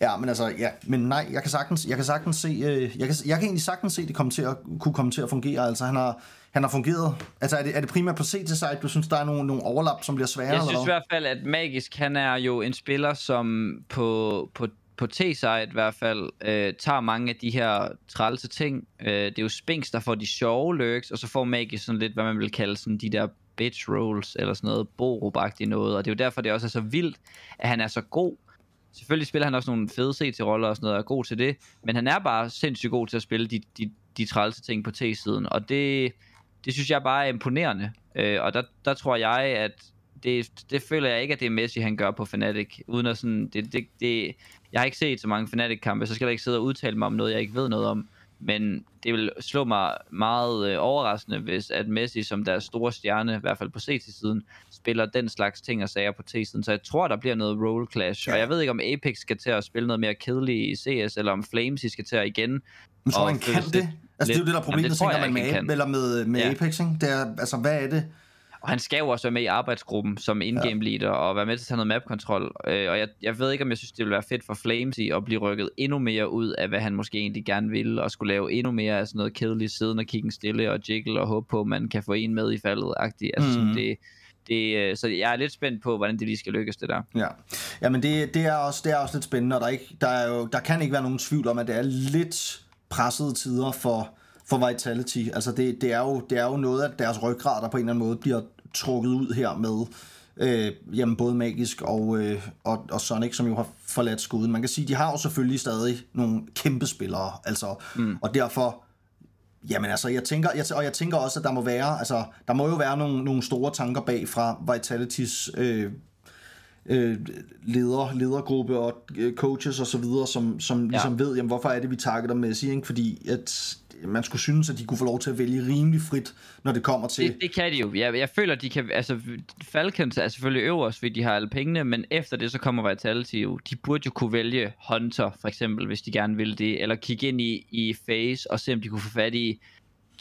Ja, men altså, ja, men nej, jeg kan sagtens, jeg kan sagtens se, øh, jeg, kan, jeg kan egentlig sagtens se, det komme til at, kunne komme til at fungere, altså han har, han har fungeret, altså er det, er det primært på CT-side, du synes, der er nogle, nogle overlap, som bliver svære? Jeg eller synes i hvad? hvert fald, at Magisk, han er jo en spiller, som på, på, på T-side i hvert fald, øh, tager mange af de her trælse ting. Øh, det er jo Spinks, der får de sjove lurks, og så får Magisk sådan lidt, hvad man vil kalde sådan de der bitch rolls, eller sådan noget borup noget, og det er jo derfor, det også er så vildt, at han er så god. Selvfølgelig spiller han også nogle fede CT-roller og sådan noget, og er god til det, men han er bare sindssygt god til at spille de, de, de trælse ting på T-siden, og det, det synes jeg bare er imponerende. Øh, og der, der tror jeg, at det, det føler jeg ikke, at det er Messi, han gør på Fnatic, uden at sådan, det, det, det, jeg har ikke set så mange Fnatic-kampe, så skal jeg ikke sidde og udtale mig om noget, jeg ikke ved noget om, men det vil slå mig meget øh, overraskende, hvis at Messi som deres store stjerne, i hvert fald på CT-siden, spiller den slags ting og sager på T-siden. Så jeg tror, der bliver noget role clash. Ja. Og jeg ved ikke, om Apex skal til at spille noget mere kedeligt i CS, eller om Flames skal til at igen. Men tror han kan det? lidt- Altså det er jo det, der er problemet, Jamen, det tænker man med, eller med, med Ja. Apex, ikke? Det er, altså hvad er det? Og han skal jo også være med i arbejdsgruppen som in-game leader og være med til at tage noget map-kontrol. Øh, og jeg, jeg ved ikke, om jeg synes, det ville være fedt for Flames i at blive rykket endnu mere ud af, hvad han måske egentlig gerne ville, og skulle lave endnu mere af sådan noget kedeligt siden og kigge stille og jiggle og håbe på, at man kan få en med i faldet. -agtigt. Altså, mm. det, det, øh, så jeg er lidt spændt på, hvordan det lige skal lykkes, det der. Ja, ja men det, det, er også, det er også lidt spændende, og der, er ikke, der, er jo, der kan ikke være nogen tvivl om, at det er lidt pressede tider for, for Vitality. Altså det, det, er jo, det er jo noget af deres ryggrad, der på en eller anden måde bliver trukket ud her med øh, jamen både Magisk og, øh, og, og Sonic, som jo har forladt skuden. Man kan sige, de har jo selvfølgelig stadig nogle kæmpe spillere, altså, mm. og derfor Jamen altså, jeg tænker, jeg, og jeg tænker også, at der må være, altså, der må jo være nogle, nogle store tanker bag fra Vitalities øh, øh, leder, ledergruppe og øh, coaches og så videre, som, som ligesom ved, jamen, hvorfor er det, vi targeter Messi, ikke? fordi at man skulle synes, at de kunne få lov til at vælge rimelig frit, når det kommer til... Det, det kan de jo. Jeg, jeg føler, de kan... Altså, Falcons er selvfølgelig øverst, fordi de har alle pengene, men efter det, så kommer Vitality jo. De burde jo kunne vælge Hunter, for eksempel, hvis de gerne vil det, eller kigge ind i, i Phase og se, om de kunne få fat i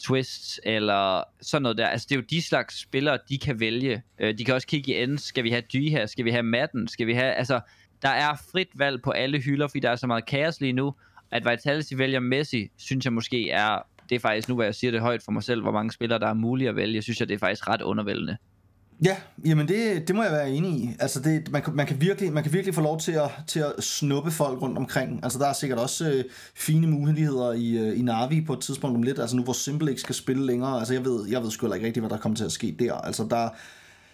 Twists, eller sådan noget der. Altså, det er jo de slags spillere, de kan vælge. Øh, De kan også kigge i end. Skal vi have Dy her? Skal vi have Madden? Skal vi have... Altså, der er frit valg på alle hylder, fordi der er så meget kaos lige nu. At Vitality vælger Messi, synes jeg måske er... Det er faktisk nu, hvor jeg siger det højt for mig selv, hvor mange spillere, der er mulige at vælge. Jeg synes, at det er faktisk ret undervældende. Ja, jamen det, det må jeg være enig i. Altså det, man, kan- man, kan virkelig, man kan virkelig få lov til at, til at snuppe folk rundt omkring. Altså der er sikkert også øh, fine muligheder i, øh, i Navi på et tidspunkt om lidt. Altså nu hvor Simple ikke skal spille længere. Altså jeg ved, jeg ved sgu ikke rigtig, hvad der kommer til at ske der. Altså der,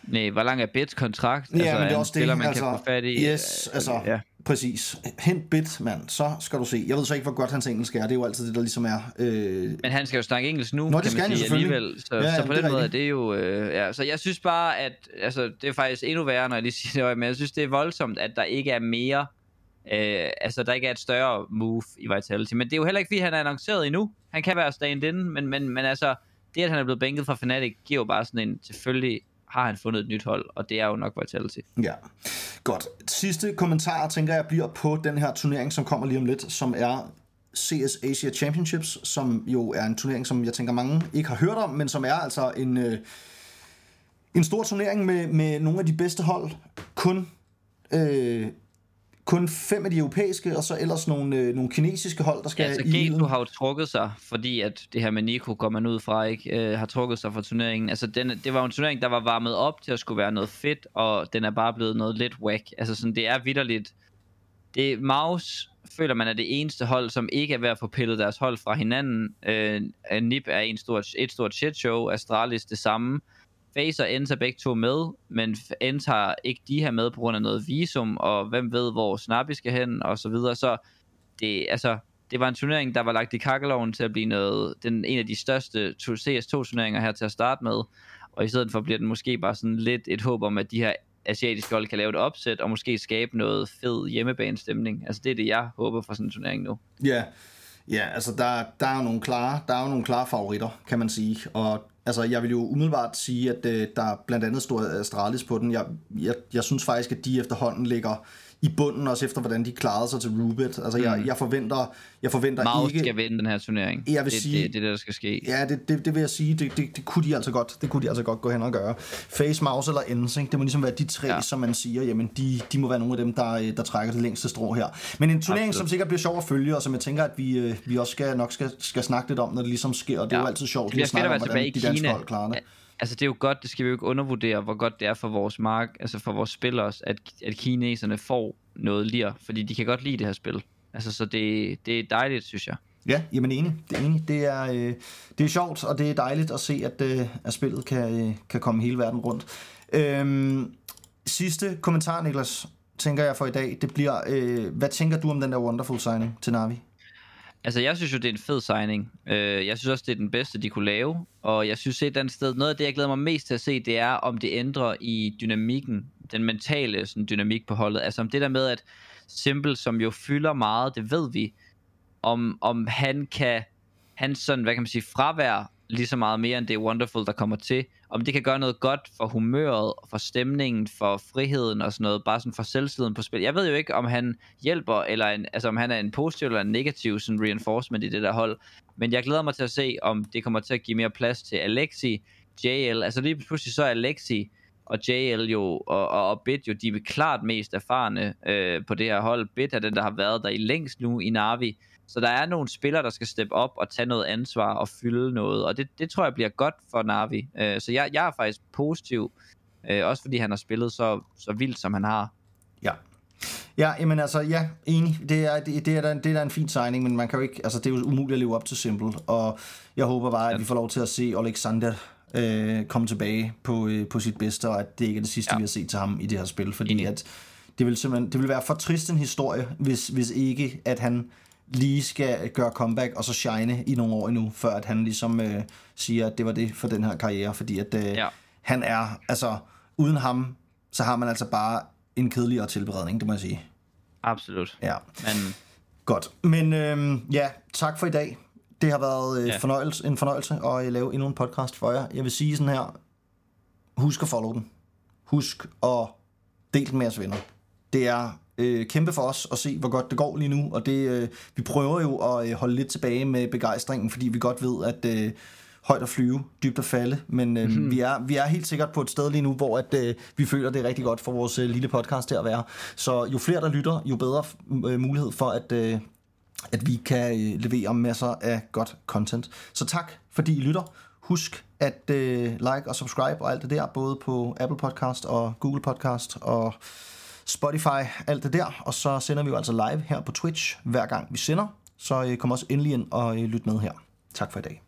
Nej, hvor lang er Bits kontrakt? Ja, altså, men det er også det, spiller, man altså, kan få fat i. yes, altså, ja. Præcis. Hent bit, mand, så skal du se. Jeg ved så ikke, hvor godt hans engelsk er. Det er jo altid det, der ligesom er... Øh, Men han skal jo snakke engelsk nu, Nå, det kan skal man sige alligevel. Så, Ja, så på det er den måde er rigtigt. det jo... Øh, ja. Så jeg synes bare, at... Altså, det er faktisk endnu værre, når jeg lige siger det men jeg synes, det er voldsomt, at der ikke er mere... Øh, altså, der ikke er et større move i Vitality. Men det er jo heller ikke, fordi han er annonceret endnu. Han kan være stand-in, men, men, men altså... Det, at han er blevet bænket fra Fnatic, giver jo bare sådan en... Selvfølgelig har han fundet et nyt hold, og det er jo nok Vitality. Ja, godt. Sidste kommentar, tænker jeg, bliver på den her turnering, som kommer lige om lidt, som er CS Asia Championships, som jo er en turnering, som jeg tænker mange ikke har hørt om, men som er altså en, øh, en stor turnering med, med nogle af de bedste hold. Kun, øh, kun fem af de europæiske, og så ellers nogle, øh, nogle kinesiske hold, der skal Ja, så i. G2 har jo trukket sig, fordi at det her med Nico går man ud fra, ikke, øh, har trukket sig fra turneringen. Altså, den, det var en turnering, der var varmet op til at skulle være noget fedt, og den er bare blevet noget lidt whack. Altså, sådan, det er vidderligt. Det Maus føler man er det eneste hold, som ikke er ved at få pillet deres hold fra hinanden. Øh, NIP er en stort, et stort shit show, Astralis det samme og Ends er begge to med, men Ends har ikke de her med på grund af noget visum, og hvem ved, hvor Snappy skal hen, og så videre. Så det, altså, det var en turnering, der var lagt i kakkeloven til at blive noget, den, en af de største CS2-turneringer her til at starte med. Og i stedet for bliver den måske bare sådan lidt et håb om, at de her asiatiske hold kan lave et opsæt, og måske skabe noget fed hjemmebanestemning. Altså det er det, jeg håber for sådan en turnering nu. Ja, ja altså der, der, er nogle klare, der er jo nogle klare favoritter, kan man sige. Og altså, jeg vil jo umiddelbart sige, at øh, der blandt andet står Astralis på den. Jeg, jeg, jeg synes faktisk, at de efterhånden ligger i bunden, også efter hvordan de klarede sig til Rubit. Altså, jeg, Mm. jeg forventer, jeg forventer Maus ikke... skal vinde den her turnering. Jeg vil det, sige- det, det er det, der skal ske. Ja, det, det, det vil jeg sige, det, det, det kunne de altså godt, det kunne de altså godt gå hen og gøre. Face, Mouse eller Ends, ikke? det må ligesom være de tre, ja. Som man siger, jamen de, de må være nogle af dem, der, øh, der trækker det længste strå her. Men en turnering, Absolut. som sikkert bliver sjov at følge, og som jeg tænker, at vi, øh, vi også skal, nok skal, skal snakke lidt om, når det ligesom sker, og det er Ja. jo altid sjovt at snakke om, hvordan de danske hold klarer det. Altså det er jo godt, det skal vi jo ikke undervurdere, hvor godt det er for vores mark, altså for vores spillere, at, at kineserne får noget lir, fordi de kan godt lide det her spil. Altså så det, det er dejligt, synes jeg. Ja, jamen enig. Det er, enig. Det, er, øh, det er sjovt, og det er dejligt at se, at, øh, at spillet kan, øh, kan komme hele verden rundt. Øhm, sidste kommentar, Niklas, tænker jeg for i dag, det bliver, øh, hvad tænker du om den der wonderful signing til Navi? Altså, jeg synes jo, det er en fed signing. Øh, jeg synes også, det er den bedste, de kunne lave. Og jeg synes et andet sted, noget af det, jeg glæder mig mest til at se, det er, om det ændrer i dynamikken, den mentale sådan, dynamik på holdet. Altså om det der med, at Simple, som jo fylder meget, det ved vi, om, om han kan, han sådan, hvad kan man sige, fravær lige så meget mere end det Wonderful, der kommer til. Om det kan gøre noget godt for humøret, for stemningen, for friheden og sådan noget, bare sådan for selvtiden på spil. Jeg ved jo ikke, om han hjælper, eller en, altså om han er en positiv eller en negativ sådan reinforcement i det der hold. Men jeg glæder mig til at se, om det kommer til at give mere plads til Alexi, JL. Altså lige pludselig så er Alexi og JL jo, og, og, og Bit jo, de er klart mest erfarne øh, på det her hold. Bit er den, der har været der i længst nu i Navi. Så der er nogle spillere, der skal steppe op og tage noget ansvar og fylde noget, og det, det tror jeg bliver godt for Navi. Øh, så jeg, jeg er faktisk positiv, øh, også fordi han har spillet så, så vildt, som han har. Ja. Ja, jamen altså, ja, enig. Det er, det, det, er, da, det er da en fin signing, men man kan jo ikke, altså det er jo umuligt at leve op til Simple, og jeg håber bare, at vi får lov til at se Alexander øh, komme tilbage på, øh, på sit bedste, og at det ikke er det sidste, ja. Ja. vi har set til ham i det her spil, fordi Enig. at det vil simpelthen, det vil være for trist en historie, hvis, hvis ikke, at han lige skal gøre comeback og så shine i nogle år endnu, før at han ligesom øh, siger, at det var det for den her karriere, fordi at øh, Ja. han er, altså uden ham, så har man altså bare en kedeligere tilberedning, det må jeg sige. Absolut. Ja, Men godt. Men øhm, ja, tak for i dag. Det har været øh, Ja. fornøjelse, en fornøjelse at øh, lave endnu en podcast for jer. Jeg vil sige sådan her, husk at follow den. Husk at dele den med jeres venner. Det er øh, kæmpe for os at se, hvor godt det går lige nu, og det, øh, vi prøver jo at øh, holde lidt tilbage med begejstringen, fordi vi godt ved, at øh, højt at flyve, dybt at falde, men øh, mm-hmm. vi, er, vi er helt sikkert på et sted lige nu, hvor at, øh, vi føler, det er rigtig godt for vores øh, lille podcast til at være. Så jo flere, der lytter, jo bedre øh, mulighed for, at, øh, at vi kan øh, levere masser af godt content. Så tak, fordi I lytter. Husk at øh, like og subscribe og alt det der, både på Apple Podcast og Google Podcast og Spotify, alt det der. Og så sender vi jo altså live her på Twitch, hver gang vi sender. Så øh, kom også endelig ind og øh, lyt med her. Tak for i dag.